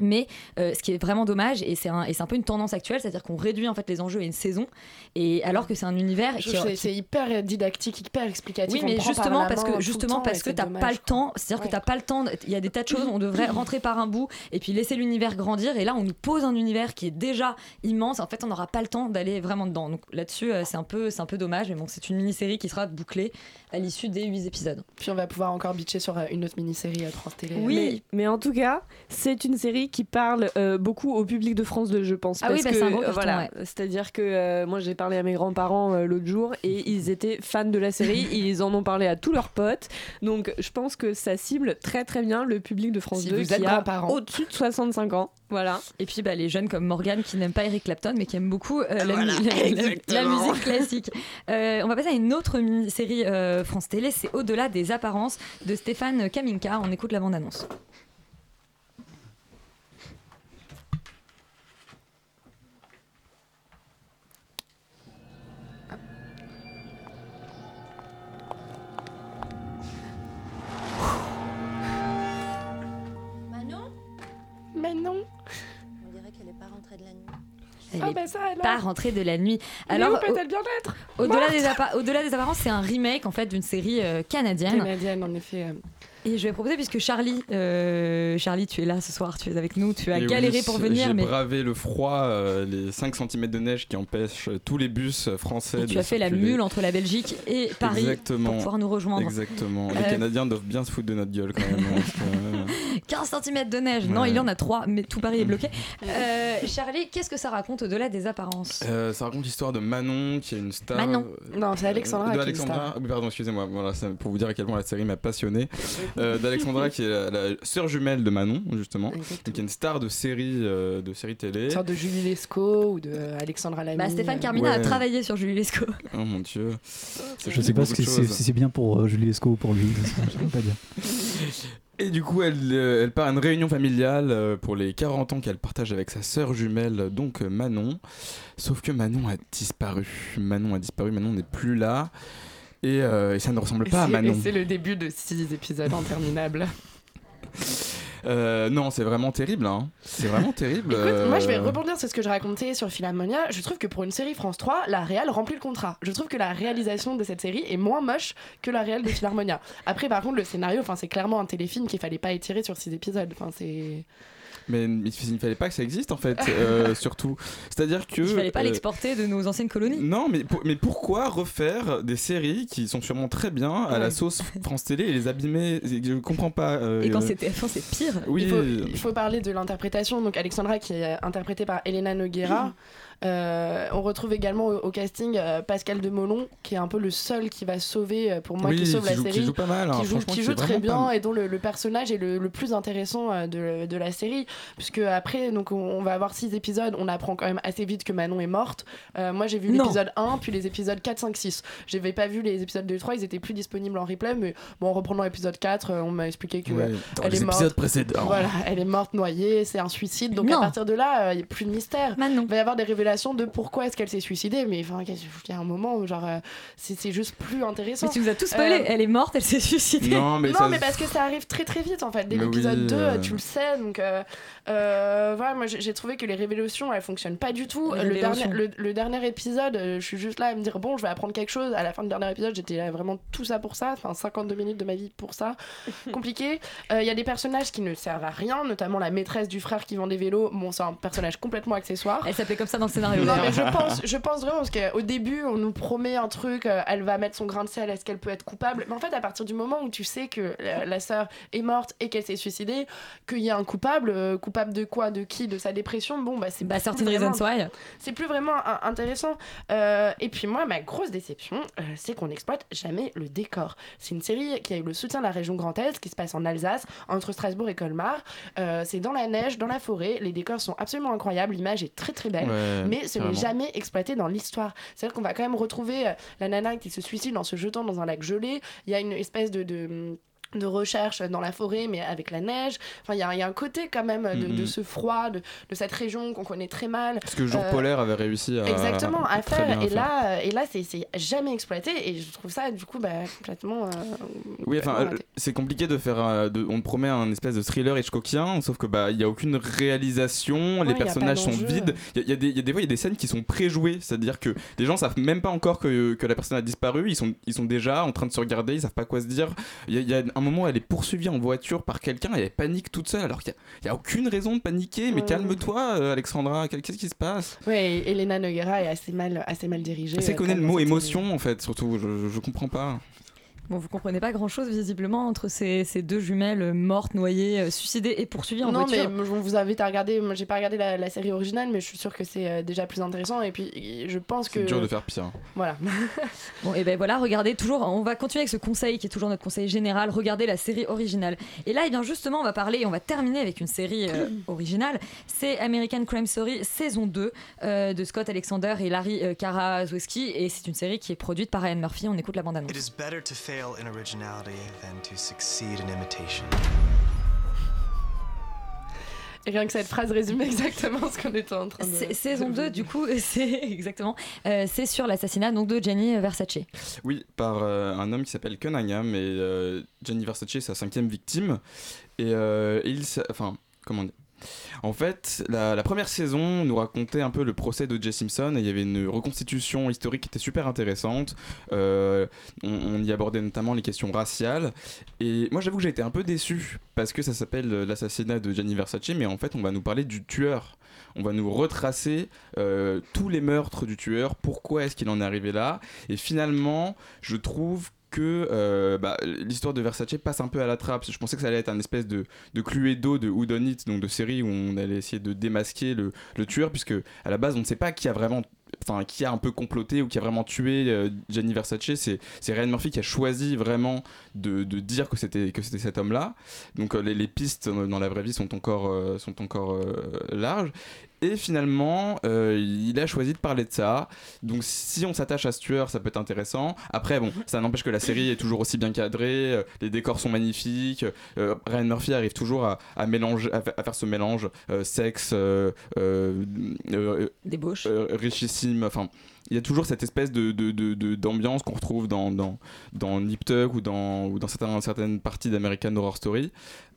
Mais euh, ce qui est vraiment dommage, et c'est un, et c'est un peu une tendance actuelle, c'est-à-dire qu'on réduit en fait les enjeux à une saison, et alors que c'est un univers qui, qui- c'est hyper dictique, hyper explicatif. oui, mais justement parce que justement temps, parce que t'as pas le temps, c'est-à-dire que t'as pas le temps. Il y a des tas de choses, on devrait rentrer par un bout et puis laisser l'univers grandir. Et là, on nous pose un univers qui est déjà immense. En fait, on n'aura pas le temps d'aller vraiment dedans. Donc là-dessus, euh, c'est un peu, c'est un peu dommage. Mais bon, c'est une mini-série qui sera bouclée à l'issue des 8 épisodes. Puis on va pouvoir encore bitcher sur euh, une autre mini-série à France Télé. Oui, mais, en tout cas, c'est une série qui parle euh, beaucoup au public de France 2, je pense. Ah oui, bah, c'est un gros euh, carton, voilà, ouais. c'est-à-dire que euh, moi j'ai parlé à mes grands-parents euh, l'autre jour et ils étaient fans de la série, ils en ont parlé à tous leurs potes. Donc je pense que ça cible très très bien le public de France Si 2 vous qui êtes a grands-parents. au-dessus de 65 ans. Voilà. Et puis bah, les jeunes comme Morgan qui n'aiment pas Eric Clapton mais qui aiment beaucoup euh, la, Voilà, mu- la- la- la exactement. musique classique. Euh, on va passer à une autre euh, France Télé, c'est Au-delà des apparences de Stéphane Kaminka. On écoute la bande-annonce. Ah bah pas rentrée de la nuit. Alors, où peut-elle bien être Au-delà des, appa- au-delà des apparences, c'est un remake en fait d'une série euh, canadienne. Canadienne, en effet. Et je vais proposer, puisque Charlie, euh, Charlie, tu es là ce soir, tu es avec nous, tu as Et galéré oui, pour venir, J'ai mais bravé le froid, euh, les 5 cm de neige qui empêchent euh, tous les bus français et de tu as fait la mule entre la Belgique et Paris Exactement. pour pouvoir nous rejoindre. Exactement. Les Euh, Canadiens doivent bien se foutre de notre gueule quand même. hein, parce que, euh, 15 cm de neige, non, il y en a 3, mais tout Paris est bloqué. Euh, Charlie, qu'est-ce que ça raconte au-delà des apparences? Euh, ça raconte l'histoire de Manon, qui est une star. Manon. Non, c'est Alexandra de qui est une Alexandra. star. Oui, pardon, excusez-moi. Voilà, c'est pour vous dire à quel point la série m'a passionné. Euh, D'Alexandra, qui est la, la sœur jumelle de Manon, justement, qui est une star de série, euh, de série télé. Une sorte de Julie Lescaut ou de euh, Alexandra Lamy. bah, Stéphane. Carmina a travaillé sur Julie Lescaut. Oh mon dieu. Je sais pas si c'est bien pour euh, Julie Lescaut ou pour lui. Je peux pas dire. Et du coup, elle, euh, elle part à une réunion familiale pour les 40 ans qu'elle partage avec sa sœur jumelle, donc Manon. Sauf que Manon a disparu. Manon a disparu, Manon n'est plus là. Et, euh, et ça ne ressemble Et pas à Manon. C'est le début de six épisodes interminables. Euh, non, c'est vraiment terrible. Hein. C'est vraiment terrible. Écoute, moi je vais euh, rebondir sur ce que je racontais sur Philharmonia. Je trouve que pour une série France 3, la réal remplit le contrat. Je trouve que la réalisation de cette série est moins moche que la réal de Philharmonia. Après, par contre, le scénario, enfin, c'est clairement un téléfilm qu'il fallait pas étirer sur six épisodes. Enfin, c'est. Mais il, il fallait pas que ça existe en fait, euh, surtout. C'est-à-dire que. Il fallait pas euh, l'exporter de nos anciennes colonies. Non, mais, pour- mais pourquoi refaire des séries qui sont sûrement très bien à la sauce France Télé et les abîmer? Je comprends pas. euh, Et quand euh, c'est TF1, c'est pire. Oui, il, faut, il faut parler de l'interprétation. Donc Alexandra qui est interprétée par Elena Noguera. Euh, on retrouve également au, au casting euh, Pascal de Molon qui est un peu le seul qui va sauver euh, pour moi Oui, qui sauve qui la joue- qui série. joue pas mal, hein. qui joue, Franchement, qui qui joue est très bien et dont le, le personnage est le, le plus intéressant euh, de, de la série puisque après donc on, on va avoir six épisodes on apprend quand même assez vite que Manon est morte. Euh, moi j'ai vu l'épisode 1 puis les épisodes 4 5 6 j'avais pas vu les épisodes 2 et 3 ils étaient plus disponibles en replay mais bon en reprenant l'épisode 4 euh, on m'a expliqué que Ouais, dans elle les est morte. épisodes précédents. voilà elle est morte noyée c'est un suicide. Donc Non. à partir de là euh, il n'y a plus de mystère. Il va y avoir des révélations de pourquoi est-ce qu'elle s'est suicidée mais enfin il y a un moment où genre euh, c'est c'est juste plus intéressant Mais tu nous as tous spoilé. Euh, Elle est morte, elle s'est suicidée. Non, mais non, ça- mais parce que ça arrive très très vite en fait. Dès l'épisode oui, 2, euh. tu le sais. Donc euh, euh, voilà, moi j'ai trouvé que les révélations elles fonctionnent pas du tout. Le dernier, le, le dernier épisode, je suis juste là à me dire bon, je vais apprendre quelque chose. À la fin du dernier épisode, j'étais là vraiment tout ça pour ça. Enfin, 52 minutes de ma vie pour ça. Compliqué. Euh, Il y a des personnages qui ne servent à rien, notamment la maîtresse du frère qui vend des vélos. Bon, c'est un personnage complètement accessoire. Elle s'appelait comme ça dans le scénario. Non, mais je pense, je pense vraiment parce qu'au début, on nous promet un truc, euh, elle va mettre son grain de sel, est-ce qu'elle peut être coupable? Mais en fait, à partir du moment où tu sais que la, la sœur est morte et qu'elle s'est suicidée, qu'il y a un coupable, euh, coupable de quoi, de qui, de sa dépression, bon, bah c'est Bah, 13 vraiment- Reasons Why. C'est plus vraiment un- intéressant. Euh, et puis moi, ma grosse déception, euh, c'est qu'on n'exploite jamais le décor. C'est une série qui a eu le soutien de la région Grand Est, qui se passe en Alsace, entre Strasbourg et Colmar. Euh, c'est dans la neige, dans la forêt. Les décors sont absolument incroyables. L'image est très très belle. Ouais, mais ce n'est jamais exploité dans l'histoire. C'est-à-dire qu'on va quand même retrouver euh, la nana qui se suicide en se jetant dans un lac gelé. Il y a une espèce de... de de recherche dans la forêt mais avec la neige enfin il y, y a un côté quand même de, de ce froid de, de cette région qu'on connaît très mal Ce que Jour Euh, Polaire avait réussi à. exactement à faire bien et faire. là euh, et là c'est jamais exploité et je trouve ça du coup bah, complètement euh, Oui, enfin, euh, c'est compliqué de faire. euh, de- on te promet un espèce de thriller Hitchcockien, sauf que bah il y a aucune réalisation, Ouais, les personnages sont vides. Il y, a- il y a des, il y a des fois il y a des scènes qui sont préjouées, c'est-à-dire que les gens savent même pas encore que, que la personne a disparu. Ils sont ils sont déjà en train de se regarder, ils savent pas quoi se dire. Il y, a- il y a un moment elle est poursuivie en voiture par quelqu'un et elle panique toute seule, alors qu'il y a, il y a aucune raison de paniquer. Mais Ouais. calme-toi, euh, Alexandra. Qu'est-ce qui se passe? Ouais Elena Noguera est assez mal assez mal dirigée C'est euh, qu'on est quand le mot émotion en fait, surtout. Je, je comprends pas. Bon, vous comprenez pas grand chose visiblement entre ces, ces deux jumelles mortes, noyées, euh, suicidées et poursuivies en non, voiture. mais on vous invite à regarder. Moi, j'ai pas regardé la, la série originale, mais je suis sûre que c'est euh, déjà plus intéressant. Et puis, je pense que. C'est dur de faire pire. Voilà. Bon, et ben voilà, regardez toujours, on va continuer avec ce conseil qui est toujours notre conseil général, regardez la série originale. Et là, et bien justement, on va parler, et on va terminer avec une série euh, originale, c'est American Crime Story saison 2 euh, de Scott Alexander et Larry euh, Karaszewski, et c'est une série qui est produite par Ryan Murphy, on écoute la bande-annonce. It is better to fail in originality than to succeed in imitation. Et rien que cette phrase résume exactement ce qu'on était en train de. Saison 2, du coup, c'est exactement, euh, c'est sur l'assassinat donc de Gianni Versace. Oui, par euh, un homme qui s'appelle Cunningham et euh, Gianni Versace est sa cinquième victime. Et, euh, et il, s'a- enfin, comment dire en fait, la, première saison nous racontait un peu le procès de Jay Simpson et il y avait une reconstitution historique qui était super intéressante. Euh, on, on y abordait notamment les questions raciales. Et moi, j'avoue que j'ai été un peu déçu parce que ça s'appelle euh, l'assassinat de Gianni Versace, mais en fait, on va nous parler du tueur. On va nous retracer euh, tous les meurtres du tueur, pourquoi est-ce qu'il en est arrivé là. Et finalement, je trouve que euh, bah, l'histoire de Versace passe un peu à la trappe. Je pensais que ça allait être un espèce de, de Cluedo de Who donc de série où on allait essayer de démasquer le, le tueur, puisque à la base on ne sait pas qui a vraiment enfin qui a un peu comploté ou qui a vraiment tué euh, Gianni Versace. C'est Ryan Murphy qui a choisi vraiment de, de dire que c'était que c'était cet homme là donc euh, les, les pistes euh, dans la vraie vie sont encore sont encore larges et finalement euh, il a choisi de parler de ça. Donc si on s'attache à ce tueur ça peut être intéressant. Après bon ça n'empêche que la série est toujours aussi bien cadrée euh, les décors sont magnifiques euh, Ryan Murphy arrive toujours à, à mélanger à, fa- à faire ce mélange sexe débauche. richissime enfin il y a toujours cette espèce de, d'ambiance qu'on retrouve dans, dans, dans Nip Tuck ou dans, dans certaines, certaines parties d'American Horror Story.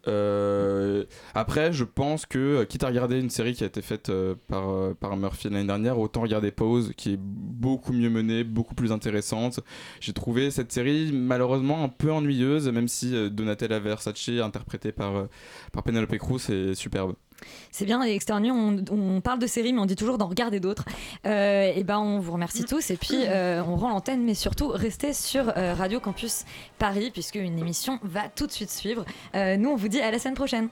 Euh, après, je pense que, euh, quitte à regarder une série qui a été faite euh, par, par Murphy l'année dernière, autant regarder Pause, qui est beaucoup mieux menée, beaucoup plus intéressante. J'ai trouvé cette série malheureusement un peu ennuyeuse, même si Donatella Versace, interprétée par, par Penelope Cruz, est superbe. C'est bien, Externu, on, on parle de séries, mais on dit toujours d'en regarder d'autres. Euh, et ben, on vous remercie tous. Et puis, euh, on rend l'antenne, mais surtout, restez sur euh, Radio Campus Paris, puisque une émission va tout de suite suivre. Nous, on vous dit à la semaine prochaine.